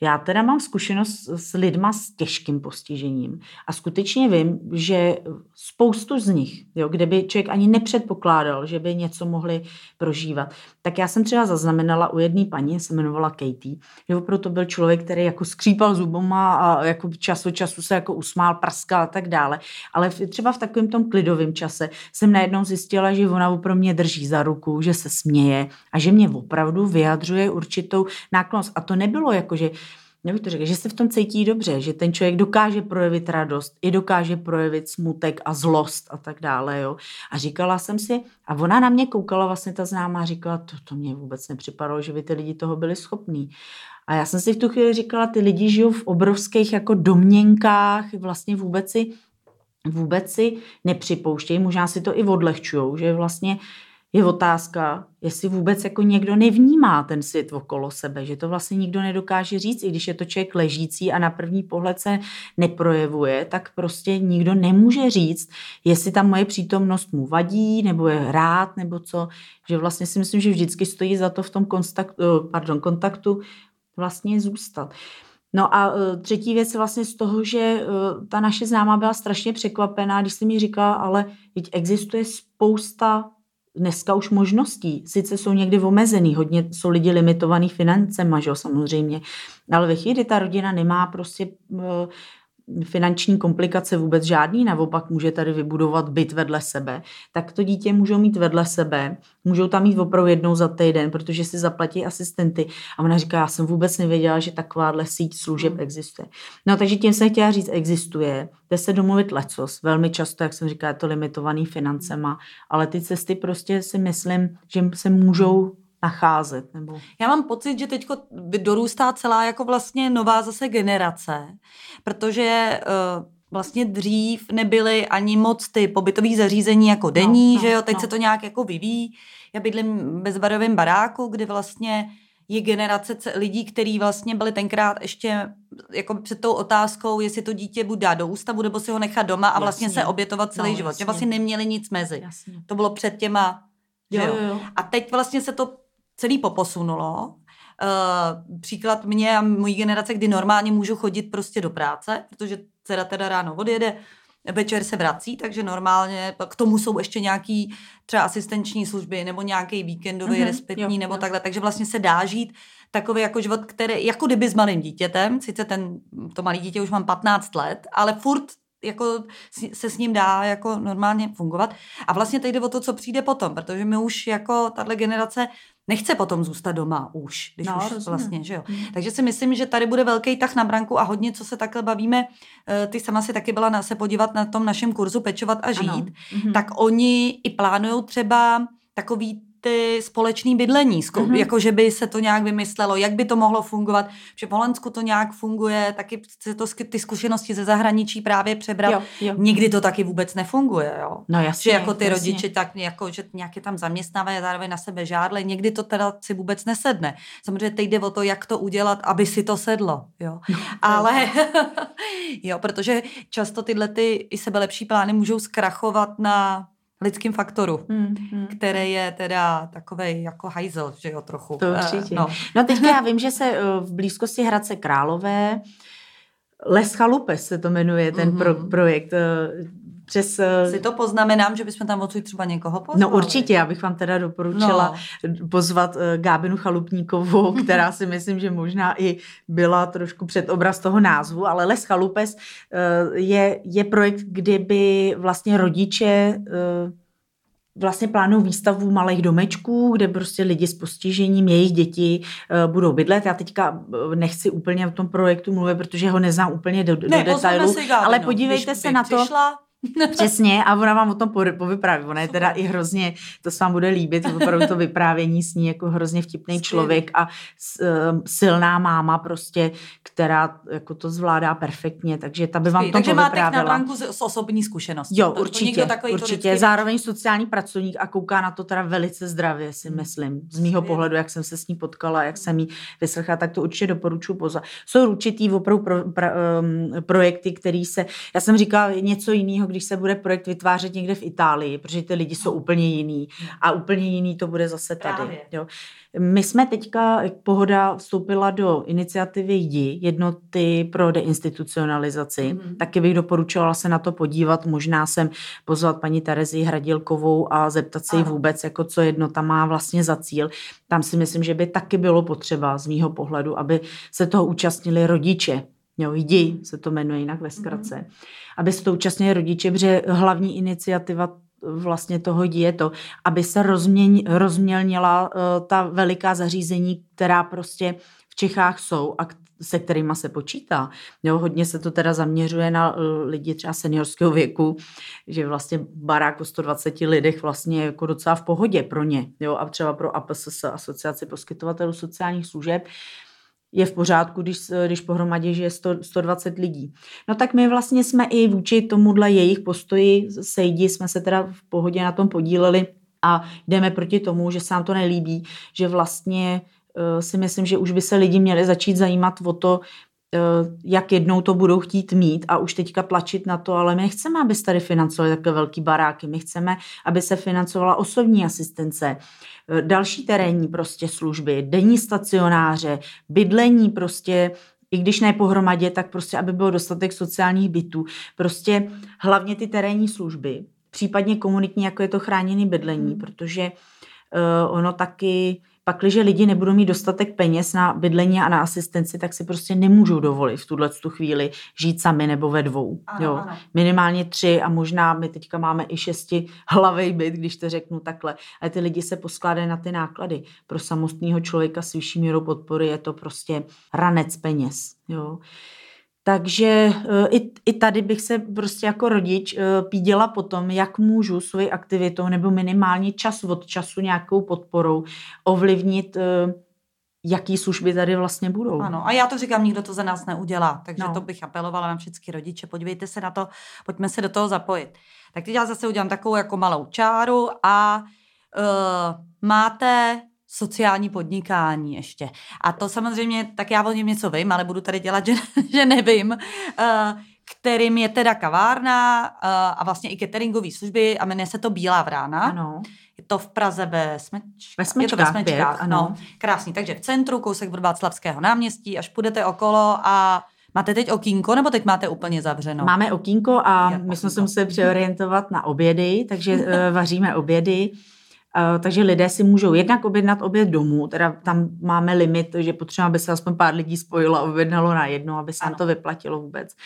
Já teda mám zkušenost s lidma s těžkým postižením a skutečně vím, že spoustu z nich, jo, kde by člověk ani nepředpokládal, že by něco mohli prožívat, tak já jsem třeba zaznamenala u jedné paní, se jmenovala Katie, že opravdu to byl člověk, který jako skřípal zubama a jako čas od času se jako usmál, praskal a tak dále, ale třeba v takovém tom klidovém čase jsem najednou zjistila, že ona opravdu mě drží za ruku, že se směje a že mě opravdu vyjadřuje určitou náklonost. A to nebylo jako, že jak to řekl, že se v tom cítí dobře, že ten člověk dokáže projevit radost, i dokáže projevit smutek a zlost a tak dále. Jo. A říkala jsem si, a ona na mě koukala vlastně ta známá říkala, to, to mě vůbec nepřipadalo, že by ty lidi toho byli schopní. A já jsem si v tu chvíli říkala, ty lidi žijou v obrovských jako domněnkách, vlastně vůbec si vůbec si nepřipouštějí, možná si to i odlehčují, že vlastně je otázka, jestli vůbec jako někdo nevnímá ten svět okolo sebe, že to vlastně nikdo nedokáže říct, i když je to člověk ležící a na první pohled se neprojevuje, tak prostě nikdo nemůže říct, jestli ta moje přítomnost mu vadí, nebo je rád, nebo co, že vlastně si myslím, že vždycky stojí za to v tom kontaktu, eh, pardon, kontaktu vlastně zůstat. No a uh, třetí věc vlastně z toho, že uh, ta naše známá byla strašně překvapená, když jsem mi říkala, ale existuje spousta dneska už možností. Sice jsou někdy omezený, hodně jsou lidi limitovaný financema, že jo, samozřejmě, ale ve chvíli, ta rodina nemá prostě uh, finanční komplikace vůbec žádný, naopak může tady vybudovat byt vedle sebe, tak to dítě můžou mít vedle sebe, můžou tam mít opravdu jednou za týden, protože si zaplatí asistenty. A ona říká, já jsem vůbec nevěděla, že takováhle síť služeb hmm. existuje. No takže tím jsem chtěla říct, existuje, jde se domluvit lecos, velmi často, jak jsem říkala, je to limitovaný financema, ale ty cesty prostě si myslím, že se můžou nacházet. Nebo... Já mám pocit, že teď dorůstá celá jako vlastně nová zase generace, protože uh, vlastně dřív nebyly ani moc ty pobytové zařízení jako denní, no, no, že jo, teď no. se to nějak jako vyvíjí. Já bydlím v bezbarovém baráku, kdy vlastně je generace lidí, kteří vlastně byli tenkrát ještě jako před tou otázkou, jestli to dítě bude dát do ústavu, nebo si ho nechat doma a vlastně jasně. se obětovat celý no, život. Jasně. Že vlastně neměli nic mezi. Jasně. To bylo před těma Jo, jo, jo. A teď vlastně se to celý poposunulo. Uh, příklad mě a mojí generace, kdy normálně můžu chodit prostě do práce, protože dcera teda ráno odjede, večer se vrací, takže normálně k tomu jsou ještě nějaký třeba asistenční služby nebo nějaký víkendový mm-hmm, respektní jo, nebo jo. takhle, takže vlastně se dá žít takový jako život, který, jako kdyby s malým dítětem, sice ten, to malé dítě už mám 15 let, ale furt jako se s ním dá jako normálně fungovat. A vlastně teď jde o to, co přijde potom, protože my už jako tahle generace nechce potom zůstat doma už, když no, už rozumím. vlastně, že jo. Hmm. Takže si myslím, že tady bude velký tah na branku a hodně, co se takhle bavíme, eh, ty sama si taky byla na se podívat na tom našem kurzu Pečovat a žít, ano. Mhm. tak oni i plánují třeba takový ty společný bydlení, mm-hmm. jako že by se to nějak vymyslelo, jak by to mohlo fungovat, že v Holandsku to nějak funguje, taky se to ty zkušenosti ze zahraničí právě přebrat. Jo, jo. Nikdy to taky vůbec nefunguje, jo. No jasně, že jako ty jasně. rodiče tak jako, že nějaké tam zaměstnávají zároveň na sebe žádle, někdy to teda si vůbec nesedne. Samozřejmě teď jde o to, jak to udělat, aby si to sedlo, jo. No, Ale, jo, protože často tyhle ty i sebelepší plány můžou zkrachovat na lidském faktoru, hmm, hmm. který je teda takový jako hajzel, že jo, trochu. To určitě. Uh, no. no teďka já vím, že se uh, v blízkosti Hradce Králové Les Chalupes se to jmenuje, ten mm-hmm. pro, projekt. Přes... Si to poznamenám, že bychom tam odsud třeba někoho pozvali. No určitě, já bych vám teda doporučila no. pozvat Gábinu Chalupníkovou, která si myslím, že možná i byla trošku před obraz toho názvu, ale Les Chalupes je, je projekt, kdyby vlastně rodiče vlastně plánují výstavu malých domečků, kde prostě lidi s postižením, jejich děti budou bydlet. Já teďka nechci úplně o tom projektu mluvit, protože ho neznám úplně do, ne, do detailu, ale podívejte se na to. Přišla, Přesně, a ona vám o tom povypráví. Ona je teda i hrozně, to se vám bude líbit, opravdu to vyprávění s ní jako hrozně vtipný člověk a uh, silná máma prostě, která jako to zvládá perfektně, takže ta by vám to Takže máte na branku z, z osobní zkušenosti. Jo, určitě, to, určitě. vždycky... Zároveň sociální pracovník a kouká na to teda velice zdravě, si hmm. myslím. Z mýho pohledu, jak jsem se s ní potkala, jak jsem jí vyslechla, tak to určitě doporučuji pozor. Jsou určitý opravdu pro, pro, um, projekty, který se, já jsem říkala něco jiného, když se bude projekt vytvářet někde v Itálii, protože ty lidi jsou úplně jiný a úplně jiný to bude zase tady. Jo. My jsme teďka, jak Pohoda vstoupila do iniciativy JDI, jednoty pro deinstitucionalizaci, mm-hmm. taky bych doporučovala se na to podívat, možná sem pozvat paní Terezi Hradilkovou a zeptat se jí vůbec, jako co jednota má vlastně za cíl. Tam si myslím, že by taky bylo potřeba z mýho pohledu, aby se toho účastnili rodiče, Jo, jdi se to jmenuje jinak ve zkratce. Mm-hmm. Aby se to účastnili rodiče, protože hlavní iniciativa vlastně toho je to, aby se rozměň, rozmělnila uh, ta veliká zařízení, která prostě v Čechách jsou a se kterými se počítá. Jo, hodně se to teda zaměřuje na uh, lidi třeba seniorského věku, že vlastně barák o 120 lidech vlastně je jako docela v pohodě pro ně. Jo, a třeba pro APSS, Asociaci poskytovatelů sociálních služeb, je v pořádku, když, když pohromadě žije 100, 120 lidí. No tak my vlastně jsme i vůči tomuhle jejich postoji sejdi, jsme se teda v pohodě na tom podíleli a jdeme proti tomu, že se nám to nelíbí, že vlastně uh, si myslím, že už by se lidi měli začít zajímat o to, Eh, jak jednou to budou chtít mít a už teďka tlačit na to, ale my nechceme, aby se tady financovali takové velký baráky, my chceme, aby se financovala osobní asistence, eh, další terénní prostě služby, denní stacionáře, bydlení prostě, i když ne pohromadě, tak prostě, aby bylo dostatek sociálních bytů. Prostě hlavně ty terénní služby, případně komunitní, jako je to chráněné bydlení, hmm. protože uh, ono taky pakliže lidi nebudou mít dostatek peněz na bydlení a na asistenci, tak si prostě nemůžou dovolit v tuhle tu chvíli žít sami nebo ve dvou. Ano, jo. Ano. Minimálně tři a možná my teďka máme i šesti hlavej byt, když to řeknu takhle. Ale ty lidi se poskládají na ty náklady. Pro samostného člověka s vyšší mírou podpory je to prostě ranec peněz. Jo. Takže eh, i, i tady bych se prostě jako rodič eh, píděla po tom, jak můžu svoji aktivitou nebo minimálně čas od času nějakou podporou ovlivnit eh, jaký služby tady vlastně budou. Ano, a já to říkám, nikdo to za nás neudělá, takže no. to bych apelovala na všechny rodiče, podívejte se na to, pojďme se do toho zapojit. Tak teď já zase udělám takovou jako malou čáru a uh, máte sociální podnikání ještě. A to samozřejmě, tak já o něm něco vím, ale budu tady dělat, že, že nevím, uh, kterým je teda kavárna uh, a vlastně i cateringové služby a jmenuje se to Bílá vrána. Ano. Je to v Praze ve Smečkách. Ve Smečkách, je to ve Smečkách pět, ano. No, krásný. Takže v centru, kousek od Václavského náměstí, až půjdete okolo a Máte teď okýnko, nebo teď máte úplně zavřeno? Máme okýnko a my jsme se museli přeorientovat na obědy, takže uh, vaříme obědy. Uh, takže lidé si můžou jednak objednat oběd domů, teda tam máme limit, že potřeba, aby se aspoň pár lidí spojilo a objednalo na jedno, aby se nám to vyplatilo vůbec.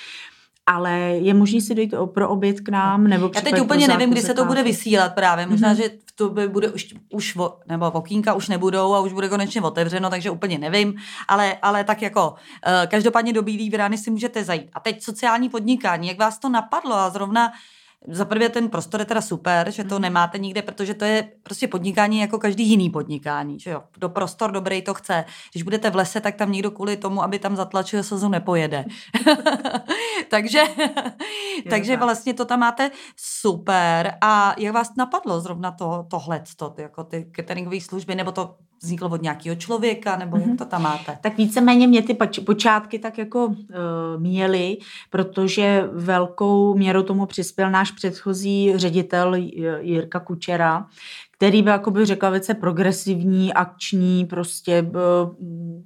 Ale je možné si dojít pro oběd k nám? Nebo Já teď úplně nevím, kdy se to bude vysílat právě. Možná, mm-hmm. že to by bude už, už vo, nebo okýnka už nebudou a už bude konečně otevřeno, takže úplně nevím. Ale, ale tak jako, uh, každopádně do Bílý vrány si můžete zajít. A teď sociální podnikání, jak vás to napadlo a zrovna za prvé ten prostor je teda super, že to mhm. nemáte nikde, protože to je prostě podnikání jako každý jiný podnikání. Že jo? Do prostor dobrý to chce. Když budete v lese, tak tam někdo kvůli tomu, aby tam zatlačil slzu, nepojede. takže takže vlastně to tam máte super. A jak vás napadlo zrovna to, tohle, to, jako ty cateringové služby, nebo to vzniklo od nějakého člověka, nebo mm-hmm. jak mhm. to tam máte? Tak víceméně mě ty počátky tak jako uh, měly, protože velkou měrou tomu přispěl náš předchozí ředitel Jirka Kučera, který byl, jako bych řekla, velice progresivní, akční, prostě uh,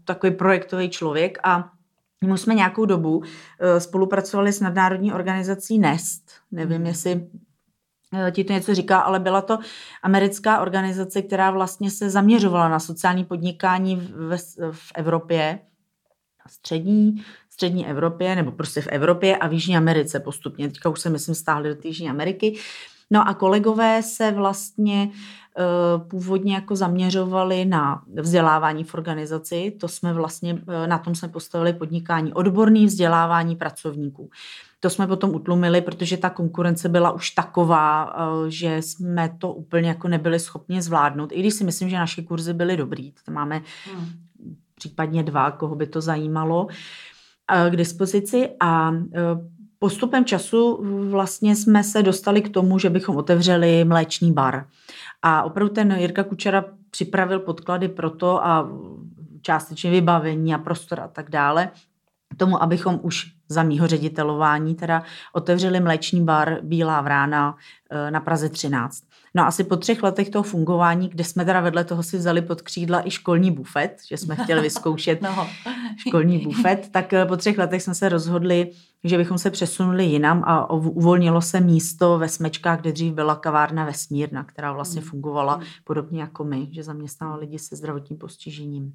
takový projektový člověk a my jsme nějakou dobu uh, spolupracovali s nadnárodní organizací NEST. Nevím, mm. jestli ti to něco říká, ale byla to americká organizace, která vlastně se zaměřovala na sociální podnikání v, v Evropě, střední, střední Evropě, nebo prostě v Evropě a v Jižní Americe postupně. Teďka už se, myslím, stáhli do Jižní Ameriky. No a kolegové se vlastně uh, původně jako zaměřovali na vzdělávání v organizaci. To jsme vlastně, uh, na tom jsme postavili podnikání odborný vzdělávání pracovníků. To jsme potom utlumili, protože ta konkurence byla už taková, eh, že jsme to úplně jako nebyli schopni zvládnout. I když si myslím, že naše kurzy byly dobrý. To máme hmm. případně dva, koho by to zajímalo eh, k dispozici. A eh, postupem času vlastně jsme se dostali k tomu, že bychom otevřeli mléčný bar. A opravdu ten Jirka Kučera připravil podklady pro to a částečně vybavení a prostor a tak dále, tomu, abychom už za mýho ředitelování teda otevřeli mléční bar Bílá vrána eh, na Praze 13. No asi po třech letech toho fungování, kde jsme teda vedle toho si vzali pod křídla i školní bufet, že jsme chtěli vyzkoušet no. školní bufet, tak eh, po třech letech jsme se rozhodli, že bychom se přesunuli jinam a uvolnilo se místo ve Smečkách, kde dřív byla kavárna Vesmírna, která vlastně hmm. fungovala hmm. podobně jako my, že zaměstnala lidi se zdravotním postižením.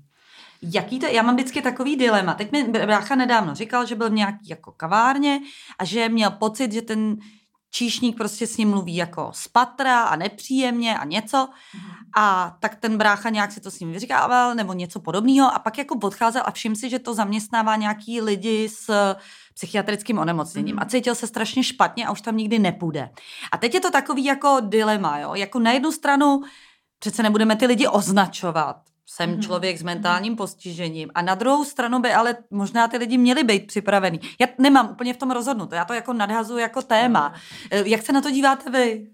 Jaký to, já mám vždycky takový dilema. Teď mi brácha nedávno říkal, že byl v nějaký jako kavárně a že měl pocit, že ten číšník prostě s ním mluví jako spatra a nepříjemně a něco. A tak ten brácha nějak si to s ním vyříkával nebo něco podobného a pak jako odcházel a všim si, že to zaměstnává nějaký lidi s psychiatrickým onemocněním mm. a cítil se strašně špatně a už tam nikdy nepůjde. A teď je to takový jako dilema, jo? jako na jednu stranu přece nebudeme ty lidi označovat, jsem mm-hmm. člověk s mentálním postižením. A na druhou stranu by ale možná ty lidi měli být připravený. Já nemám úplně v tom rozhodnuto, já to jako nadhazuji jako téma. Eh, jak se na to díváte vy?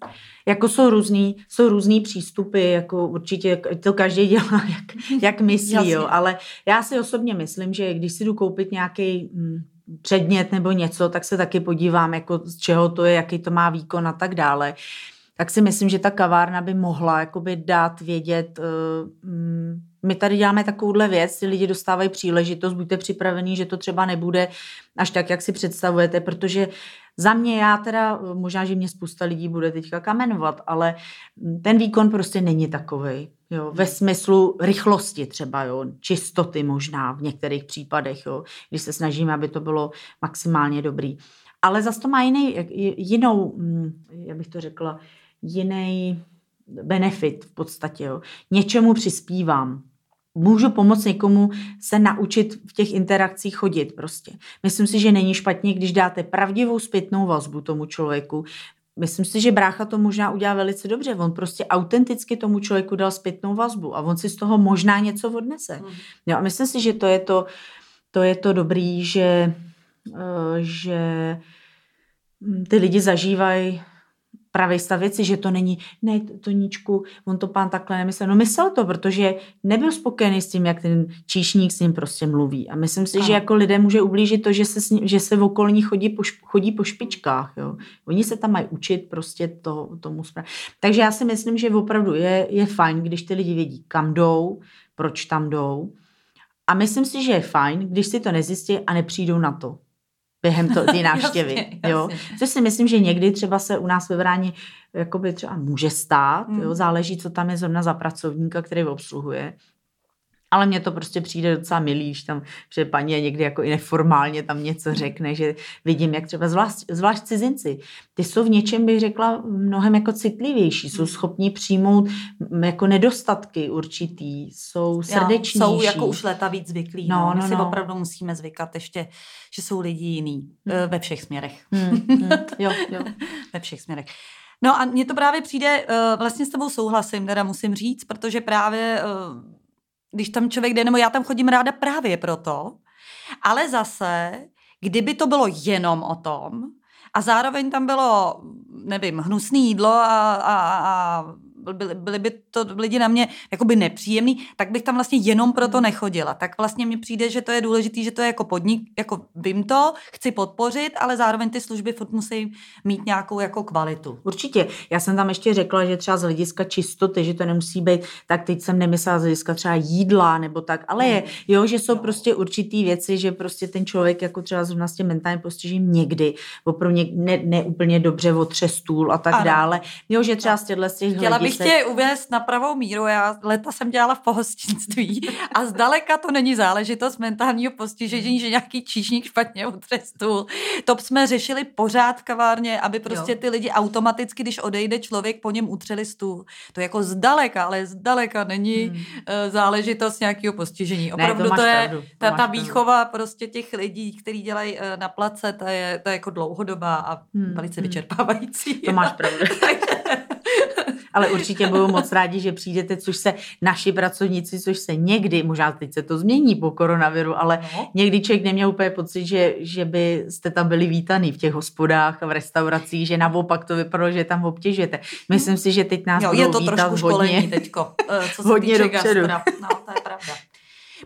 Jako jsou různý, jsou různý přístupy, jako určitě to každý dělá, jak, jak myslí, jo. ale já si osobně myslím, že když si jdu koupit nějaký hm, předmět nebo něco, tak se taky podívám, jako z čeho to je, jaký to má výkon a tak dále tak si myslím, že ta kavárna by mohla jakoby dát vědět, uh, my tady děláme takovouhle věc, ty lidi dostávají příležitost, buďte připravení, že to třeba nebude až tak, jak si představujete, protože za mě já teda, možná, že mě spousta lidí bude teďka kamenovat, ale ten výkon prostě není takový. Jo, ve smyslu rychlosti třeba, jo, čistoty možná v některých případech, jo, když se snažíme, aby to bylo maximálně dobrý. Ale zase to má jiný, jinou, hm, jak bych to řekla, jiný benefit v podstatě. Jo. Něčemu přispívám. Můžu pomoct někomu se naučit v těch interakcích chodit prostě. Myslím si, že není špatně, když dáte pravdivou zpětnou vazbu tomu člověku. Myslím si, že brácha to možná udělá velice dobře. On prostě autenticky tomu člověku dal zpětnou vazbu a on si z toho možná něco odnese. Mm. Jo, a myslím si, že to je to, to, je to dobrý, že, eh, že ty lidi zažívají pravý stav věci, že to není, ne, Toníčku, on to pán takhle nemyslel. No myslel to, protože nebyl spokojený s tím, jak ten číšník s ním prostě mluví. A myslím si, Aha. že jako lidé může ublížit to, že se, s ním, že se v okolní chodí po, chodí po špičkách. Jo. Oni se tam mají učit prostě to, tomu správně. Takže já si myslím, že opravdu je, je fajn, když ty lidi vědí, kam jdou, proč tam jdou. A myslím si, že je fajn, když si to nezjistí a nepřijdou na to během ty návštěvy. jasně, jo? Což si myslím, že někdy třeba se u nás ve Vráni jakoby třeba může stát, mm. jo? záleží, co tam je zrovna za pracovníka, který obsluhuje. Ale mně to prostě přijde docela milý, že tam, že paní je někdy jako i neformálně tam něco řekne, že vidím, jak třeba zvlášť, zvlášť cizinci, ty jsou v něčem, bych řekla, mnohem jako citlivější, jsou schopni přijmout jako nedostatky určitý, jsou srdečnější. Já, jsou jako už léta víc zvyklí. No, no, My no, si no. opravdu musíme zvykat ještě, že jsou lidi jiný hmm. ve všech směrech. Hmm, hmm. Jo, jo. ve všech směrech. No a mně to právě přijde, uh, vlastně s tebou souhlasím, teda musím říct, protože právě uh, když tam člověk jde, nebo já tam chodím ráda právě proto, ale zase, kdyby to bylo jenom o tom, a zároveň tam bylo, nevím, hnusné jídlo a, a, a byli, byli by to lidi na mě jakoby nepříjemný, tak bych tam vlastně jenom proto hmm. nechodila. Tak vlastně mi přijde, že to je důležité, že to je jako podnik, jako vím to, chci podpořit, ale zároveň ty služby furt musí mít nějakou jako kvalitu. Určitě. Já jsem tam ještě řekla, že třeba z hlediska čistoty, že to nemusí být, tak teď jsem nemyslela z hlediska třeba jídla nebo tak, ale je, hmm. jo, že jsou prostě určitý věci, že prostě ten člověk jako třeba zrovna s tím mentálním postižením někdy opravdu ne, ne úplně dobře otře stůl a tak ano. dále. Jo, že třeba z těchto z těch Chtěla bych bych tě uvést na pravou míru. Já leta jsem dělala v pohostinství a zdaleka to není záležitost mentálního postižení, že nějaký číšník špatně utřestul. To jsme řešili pořád kavárně, aby prostě jo. ty lidi automaticky, když odejde člověk, po něm utřeli stůl. To jako zdaleka, ale zdaleka není hmm. Eh, záležitost nějakého postižení. Opravdu ne, to, to je pravdu, to ta, ta výchova prostě těch lidí, kteří dělají eh, na place, to je, to je jako dlouhodobá a hmm. velice hmm. vyčerpávající. To máš pravdu. ale určitě budu moc rádi, že přijdete, což se naši pracovníci, což se někdy, možná teď se to změní po koronaviru, ale no. někdy člověk neměl úplně pocit, že, že by jste tam byli vítaný v těch hospodách a v restauracích, že naopak to vypadalo, že tam obtěžujete. Myslím si, že teď nás jo, je to vítat trošku hodně, teďko, eh, co se hodně dopředu. No, to je pravda.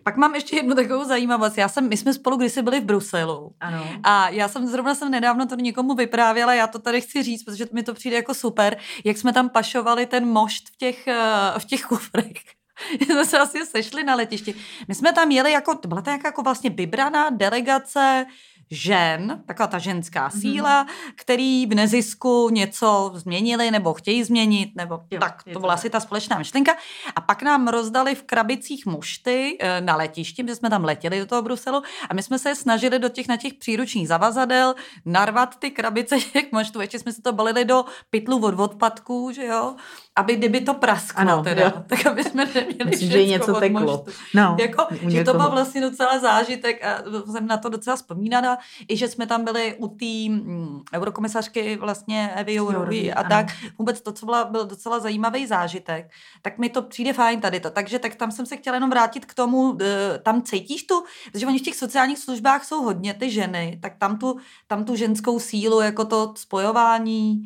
Pak mám ještě jednu takovou zajímavost. Já jsem, my jsme spolu kdysi byli v Bruselu. Ano. A já jsem zrovna jsem nedávno to někomu vyprávěla, já to tady chci říct, protože mi to přijde jako super, jak jsme tam pašovali ten mošt v těch, eh, v těch kufrech. jsme se asi sešli na letišti. My jsme tam jeli jako, byla to jako vlastně vybraná delegace žen, taková ta ženská Mhm. síla, který v nezisku něco změnili nebo chtějí změnit, nebo Jo, tak, to byla tak. asi ta společná myšlenka. A pak nám rozdali v krabicích mušty eh, na letišti, protože jsme tam letěli do toho Bruselu a my jsme se snažili do těch na těch příručních zavazadel narvat ty krabice těch muštů. Ještě jsme si to balili do pytlu od odpadků, že jo, aby kdyby to prasklo Ano, teda, jo. tak aby jsme neměli Myslím, že něco teklo. No, Jako, že to byl vlastně docela zážitek a jsem na to docela vzpomínaná. I že jsme tam byli u té mm, eurokomisařky vlastně Evy Jourový a ano. tak. Vůbec to, co byla, byl docela zajímavý zážitek. Tak mi to přijde fajn tady to. Takže tak tam jsem se chtěla jenom vrátit k tomu, eh, tam cítíš tu, protože oni v těch sociálních službách jsou hodně ty ženy, tak tam tu, tam tu ženskou sílu, jako to spojování,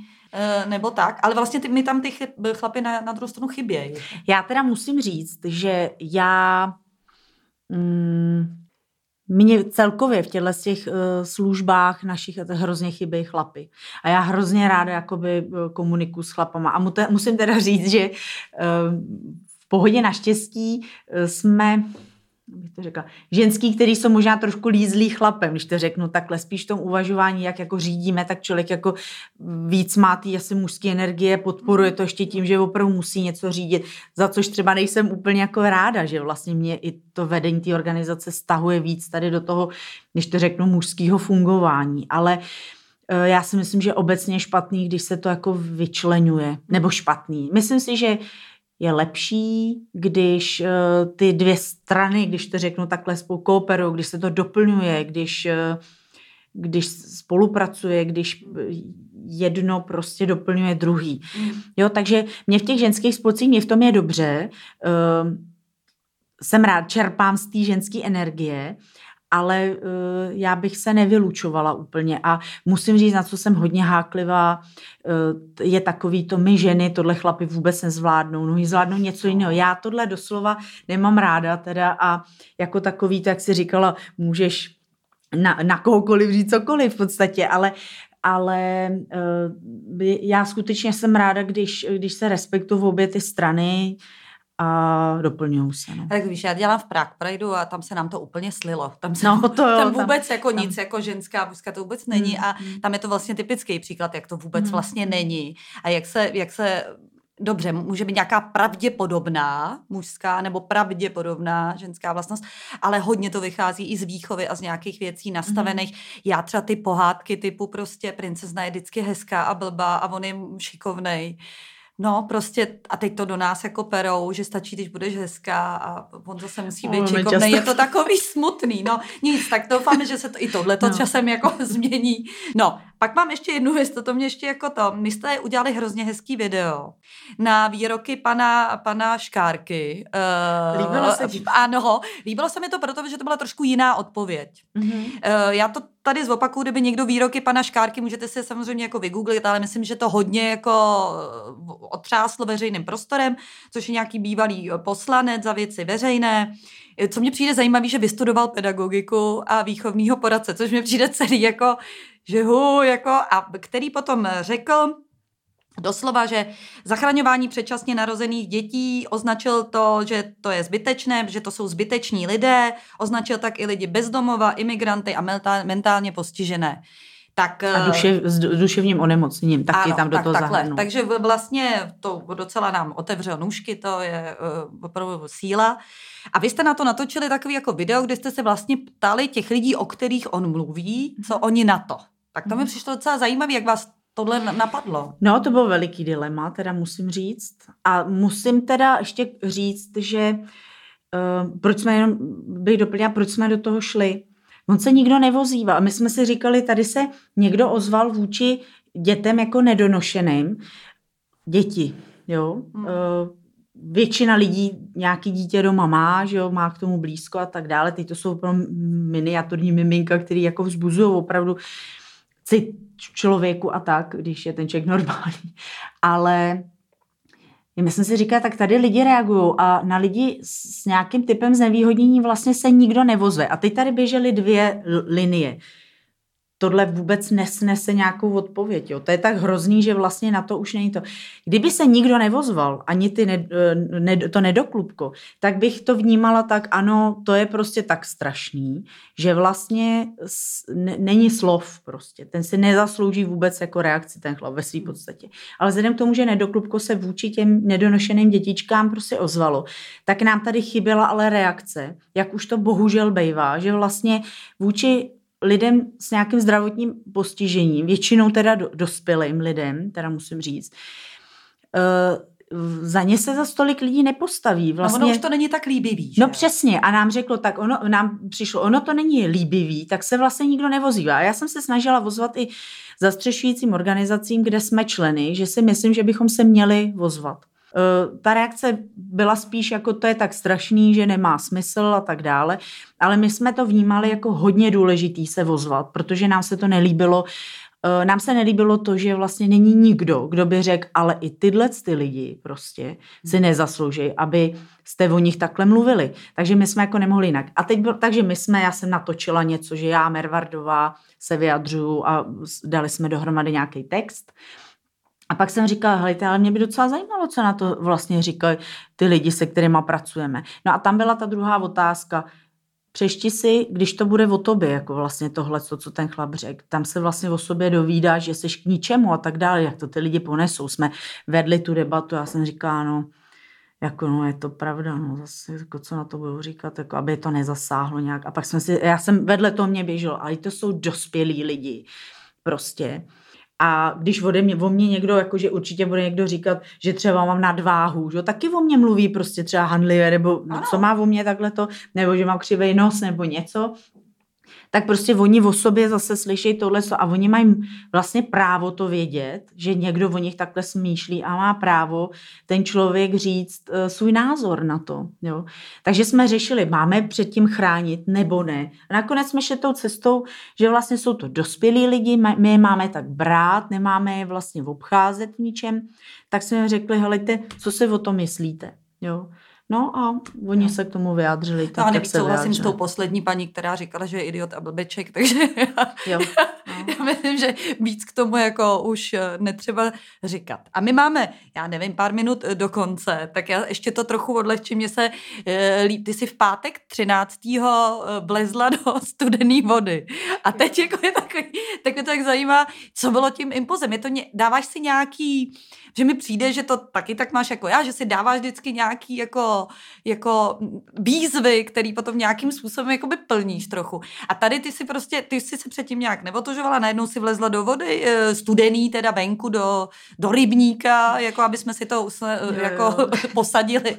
nebo tak, ale vlastně ty, mi tam ty chyb- chlapy na, na druhou stranu chybějí. Já teda musím říct, že já mm, mě celkově v těchto těch uh, službách našich hrozně chybějí chlapy. A já hrozně ráda jakoby eh, komunikuji s chlapama. A musím teda říct, že v pohodě naštěstí jsme bych to řekla, ženský, který jsou možná trošku lízlý chlapem, když to řeknu takhle, spíš v tom uvažování, jak jako řídíme, tak člověk jako víc má ty asi mužské energie, podporuje to ještě tím, že opravdu musí něco řídit, za což třeba nejsem úplně jako ráda, že vlastně mě i to vedení té organizace stahuje víc tady do toho, když to řeknu, mužského fungování, ale eh, já si myslím, že obecně špatný, když se to jako vyčlenuje, nebo špatný. Myslím si, že je lepší, když uh, ty dvě strany, když to řeknu takhle, spolu kooperují, když se to doplňuje, když, uh, když spolupracuje, když jedno prostě doplňuje druhý. Jo, takže mě v těch ženských spolcích, mě v tom je dobře. Uh, jsem rád, čerpám z té ženské energie, ale uh, já bych se nevylučovala úplně a musím říct, na co jsem hodně háklivá, uh, je takový to, my ženy tohle chlapy vůbec nezvládnou, no zvládnou něco jiného. Já tohle doslova nemám ráda teda a jako takový, tak si říkala, můžeš na, na kohokoliv říct cokoliv v podstatě, ale ale uh, já skutečně jsem ráda, když, když se respektují obě ty strany, a doplňují se. No. Tak víš, já dělám v Prague Prideu a tam se nám to úplně slilo. Tam, se, No, to jo, tam tam- vůbec jako tam- nic, jako ženská mužská to vůbec není Mm, a mm. tam je to vlastně typický příklad, jak to vůbec Mm. vlastně není. A jak se, jak se Dobře, může být nějaká pravděpodobná mužská nebo pravděpodobná ženská vlastnost, ale hodně to vychází i z výchovy a z nějakých věcí nastavených. Mhm. Já třeba ty pohádky typu prostě princezna je vždycky hezká a blbá a on je šikovnej. No, prostě, a teď to do nás jako perou, že stačí, když budeš hezká a on zase musí být často- Je to takový smutný, no nic, tak doufáme, že se to i tohle to No. časem jako změní. No, pak mám ještě jednu věc, to, to mě ještě jako to, my jste udělali hrozně hezký video na výroky pana, pana Škárky. Uh, Líbilo se ti? Ano, líbilo se mi to proto, že to byla trošku jiná odpověď. Mm-hmm. Eh, Já to tady zopakuju, kdyby někdo výroky pana Škárky, můžete si je samozřejmě jako vygooglit, ale myslím, že to hodně jako eh, otřáslo veřejným prostorem, což je nějaký bývalý eh, poslanec za věci veřejné. Eh, Co mě přijde zajímavé, že vystudoval pedagogiku a výchovního poradce, což mi přijde celý jako, že hu, jako, a který potom řekl, Doslova, že zachraňování předčasně narozených dětí označil to, že to je zbytečné, že to jsou zbyteční lidé, označil tak i lidi bezdomova, imigranty a mentál- mentálně postižené. Tak, A eh, duše, s du- duševním onemocněním taky ano, tam do tak, toho takhle. zahrnul. Takže vlastně to docela nám otevřel nůžky, to je uh, opravdu síla. A vy jste na to natočili takový jako video, kde jste se vlastně ptali těch lidí, o kterých on mluví, co oni na to. Tak to mi Mhm. přišlo docela zajímavé, jak vás tohle na- napadlo. No, to bylo veliký dilema, teda musím říct. A musím teda ještě říct, že uh, proč jsme jenom, bych doplnila, proč jsme do toho šli. On se nikdo nevozýval. My jsme si říkali, tady se někdo ozval vůči dětem jako nedonošeným. Děti, jo. Hmm. Uh, většina lidí nějaký dítě doma má, že jo, má k tomu blízko a tak dále. Teď to jsou pro miniaturní miminka, který jako vzbuzují opravdu cit člověku a tak, když je ten člověk normální. Ale Já myslím si říká, tak tady lidi reagují a na lidi s nějakým typem znevýhodnění vlastně se nikdo nevozve. A teď tady běžely dvě linie tohle vůbec nesnese nějakou odpověď. Jo. To je tak hrozný, že vlastně na to už není to. Kdyby se nikdo nevozval, ani ty ne, ne, to nedoklubko, tak bych to vnímala tak, ano, to je prostě tak strašný, že vlastně ne, není slov prostě. Ten si nezaslouží vůbec jako reakci ten chlap ve své podstatě. Ale vzhledem k tomu, že nedoklubko se vůči těm nedonošeným dětičkám prostě ozvalo, tak nám tady chyběla ale reakce, jak už to bohužel bejvá, že vlastně vůči lidem s nějakým zdravotním postižením, většinou teda dospělým lidem, teda musím říct, uh, za ně se za stolik lidí nepostaví. Vlastně... No ono už to není tak líbivý. Že? No přesně. A nám řeklo, tak ono, nám přišlo, ono to není líbivý, tak se vlastně nikdo nevozí. A já jsem se snažila vozvat i zastřešujícím organizacím, kde jsme členy, že si myslím, že bychom se měli vozvat. Eh, ta reakce byla spíš jako to je tak strašný, že nemá smysl a tak dále, ale my jsme to vnímali jako hodně důležitý se vozvat, protože nám se to nelíbilo, eh, nám se nelíbilo to, že vlastně není nikdo, kdo by řekl, ale i tyhle ty lidi prostě si nezaslouží, aby jste o nich takhle mluvili. Takže my jsme jako nemohli jinak. A teď byl, takže my jsme, já jsem natočila něco, že já, Mervardová, se vyjadřuju a dali jsme dohromady nějaký text. A pak jsem říkala, hejte, ale mě by docela zajímalo, co na to vlastně říkají ty lidi, se kterými pracujeme. No a tam byla ta druhá otázka, Přešti si, když to bude o tobě, jako vlastně tohle, co, co ten chlap řekl, tam se vlastně o sobě dovídá, že jsi k ničemu a tak dále, jak to ty lidi ponesou. Jsme vedli tu debatu, já jsem říkala, no, jako no, je to pravda, no, zase, jako co na to budu říkat, jako aby to nezasáhlo nějak. A pak jsme si, já jsem vedle toho mě běžel, ale to jsou dospělí lidi, prostě. A když ode mě, o mě někdo, jakože určitě bude někdo říkat, že třeba mám nadváhu, že taky o mě mluví prostě třeba handlivě, nebo no, co má o mě takhle to, nebo že mám křivý nos, nebo něco, tak prostě oni o sobě zase slyší tohle a oni mají vlastně právo to vědět, že někdo o nich takhle smýšlí a má právo ten člověk říct uh, svůj názor na to. Jo. Takže jsme řešili, máme předtím chránit nebo ne. A nakonec jsme šli tou cestou, že vlastně jsou to dospělí lidi, my je máme tak brát, nemáme je vlastně obcházet v ničem, tak jsme řekli, helejte, co si o tom myslíte. Jo. No a oni no. se k tomu vyjádřili. Tak, no, tak se souhlasím s tou poslední paní, která říkala, že je idiot a blbeček, takže jo. já myslím, že víc k tomu jako už eh, netřeba říkat. A my máme, já nevím, pár minut eh, do konce, tak já ještě to trochu odlehčím, mě se eh, líp. Ty jsi v pátek 13. vlezla do studené vody. A teď jako je takový, tak mě to tak zajímá, co bylo tím impozem. Je to, ně, dáváš si nějaký, že mi přijde, že to taky tak máš jako já, že si dáváš vždycky nějaký jako, jako výzvy, který potom nějakým způsobem jakoby plníš trochu. A tady ty si prostě, ty jsi se předtím nějak neotožovala, najednou si vlezla do vody, eh, studený teda venku do, do rybníka, jako aby jsme si to jako jo, jo. posadili.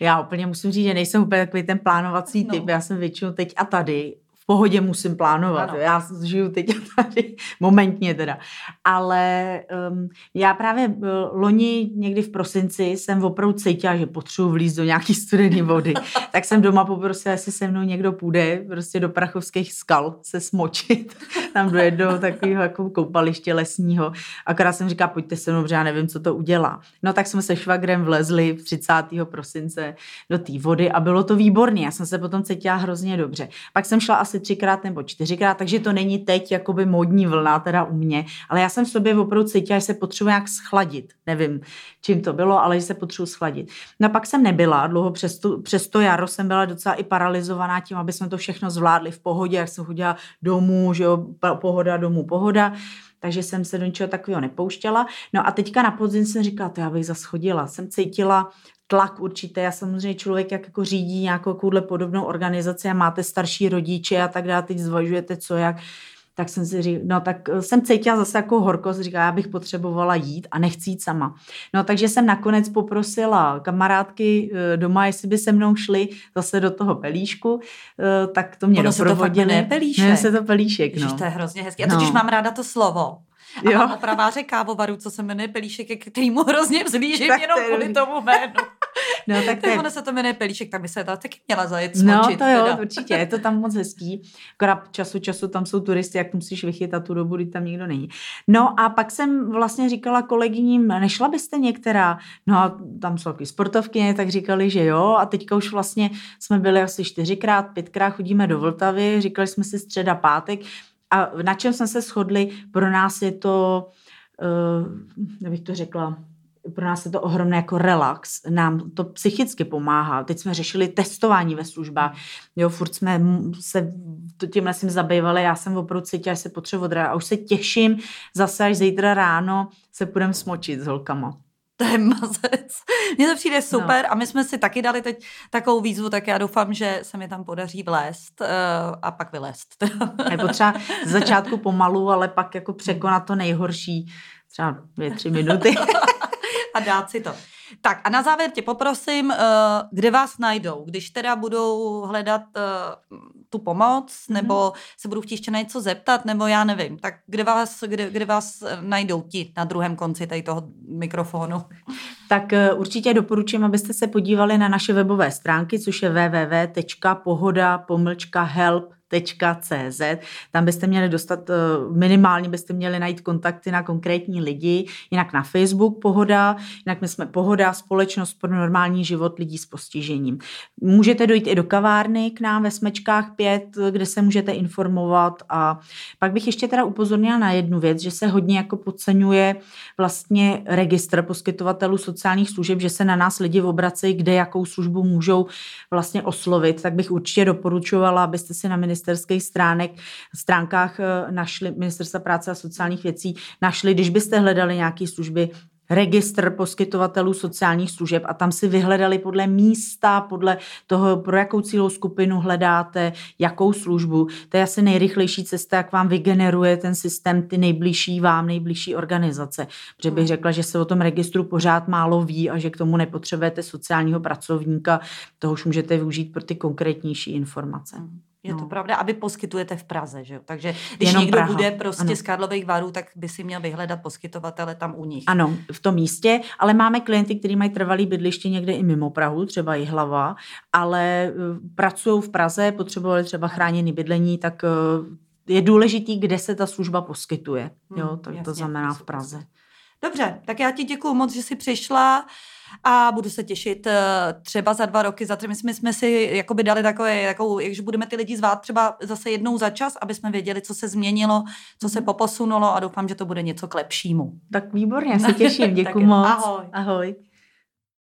Já úplně musím říct, že nejsem úplně takový ten plánovací typ. No. Já jsem většinou teď a tady pohodě musím plánovat. Ano. Já žiju teď tady, momentně teda. Ale um, já právě uh, loni někdy v prosinci jsem opravdu cítila, že potřebuji vlízt do nějaký studené vody. tak jsem doma poprosila, jestli se mnou někdo půjde prostě do prachovských skal se smočit. Tam do jednoho takového jako koupaliště lesního. Akorát jsem říkala, pojďte se mnou, protože já nevím, co to udělá. No tak jsme se švagrem vlezli 30. prosince do té vody a bylo to výborné. Já jsem se potom cítila hrozně dobře. Pak jsem šla asi asi třikrát nebo čtyřikrát, takže to není teď jakoby modní vlna teda u mě, ale já jsem v sobě opravdu cítila, že se potřebuji nějak schladit. Nevím, čím to bylo, ale že se potřebuji schladit. No a pak jsem nebyla dlouho, přes, tu, přes to jaro jsem byla docela i paralizovaná tím, aby jsme to všechno zvládli v pohodě, jak jsem chodila domů, že jo, pohoda domů, pohoda takže jsem se do ničeho takového nepouštěla. No a teďka na podzim jsem říkala, to já bych zaschodila. Jsem cítila tlak určitě. Já samozřejmě člověk, jak jako řídí nějakou podobnou organizaci a máte starší rodiče a tak dále, teď zvažujete co jak, tak jsem si říkala, no tak eh, jsem cítila zase jako horkost, říká, já bych potřebovala jít a nechci jít sama. No takže jsem nakonec poprosila kamarádky eh, doma, jestli by se mnou šli zase do toho pelíšku, eh, tak to mě ono doprovodili. Se to pelíšek. Ne, se to pelíšek, no. Ježiš, to je hrozně hezké. Já totiž no. mám ráda to slovo. A jo. mám opraváře kávovaru, co se jmenuje Pelíšek, k kterýmu hrozně vzlížím jenom kvůli tomu jménu. No, tak je... ono se to jmenuje pelíšek, tak by se to taky měla zajet smočit. No to jo, teda. určitě, je to tam moc hezký. Akorát času času tam jsou turisty, jak musíš vychytat tu dobu, kdy tam nikdo není. No a pak jsem vlastně říkala kolegyním, nešla byste některá? No a tam jsou taky sportovky, tak říkali, že jo. A teďka už vlastně jsme byli asi čtyřikrát, pětkrát chodíme do Vltavy, říkali jsme si středa, pátek. A na čem jsme se shodli, pro nás je to, uh, bych to řekla, pro nás je to ohromné jako relax, nám to psychicky pomáhá. Teď jsme řešili testování ve službách, jo, furt jsme se tímhle jsem zabývali, já jsem opravdu cítila, že se potřebuji odrat a už se těším. Zase, až zítra ráno se půjdeme smočit s holkama to je mazec. Mně to přijde super no. a my jsme si taky dali teď takovou výzvu, tak já doufám, že se mi tam podaří vlézt uh, a pak vylézt. je potřeba z začátku pomalu, ale pak jako překonat to nejhorší, třeba dvě, tři minuty. a dát si to. Tak a na závěr tě poprosím, uh, kde vás najdou, když teda budou hledat uh, tu pomoc, mm-hmm. nebo se budou chtít ještě na něco zeptat, nebo já nevím, tak kde vás, kde, kde vás najdou ti na druhém konci tady toho mikrofonu? Tak určitě doporučím, abyste se podívali na naše webové stránky, což je www.pohoda-help cz. Tam byste měli dostat, eh, minimálně byste měli najít kontakty na konkrétní lidi, jinak na Facebook Pohoda, jinak my jsme Pohoda, společnost pro normální život lidí s postižením. Můžete dojít i do kavárny k nám ve Smečkách 5, kde se můžete informovat a pak bych ještě teda upozornila na jednu věc, že se hodně jako podceňuje vlastně registr poskytovatelů sociálních služeb, že se na nás lidi obracejí, kde jakou službu můžou vlastně oslovit, tak bych určitě doporučovala, abyste si na ministerských stránek, stránkách eh, našli, Ministerstva práce a sociálních věcí, našli, když byste hledali nějaké služby, registr poskytovatelů sociálních služeb a tam si vyhledali podle místa, podle toho, pro jakou cílovou skupinu hledáte, jakou službu. To je asi nejrychlejší cesta, jak vám vygeneruje ten systém ty nejbližší vám, nejbližší organizace. Protože bych řekla, že se o tom registru pořád málo ví a že k tomu nepotřebujete sociálního pracovníka, toho už můžete využít pro ty konkrétnější informace. Je no. to pravda, aby poskytujete v Praze, že jo? Takže když Jenom někdo Praha. bude prostě ano. z Karlových varů, tak by si měl vyhledat poskytovatele tam u nich. Ano, v tom místě, ale máme klienty, kteří mají trvalý bydliště někde i mimo Prahu, třeba i hlava, ale eh, pracují v Praze, potřebovali třeba chráněný bydlení, tak eh, je důležitý, kde se ta služba poskytuje. Jo, hmm, to, jasně, to znamená v Praze. Dobře, tak já ti děkuji moc, že jsi přišla a budu se těšit eh, třeba za dva roky, za tři. My jsme, jsme si jakoby dali takové, jakou, jakže budeme ty lidi zvát třeba zase jednou za čas, aby jsme věděli, co se změnilo, co se mhm. poposunulo a doufám, že to bude něco k lepšímu. Tak výborně, já se těším, děkuji moc. Ahoj. Ahoj.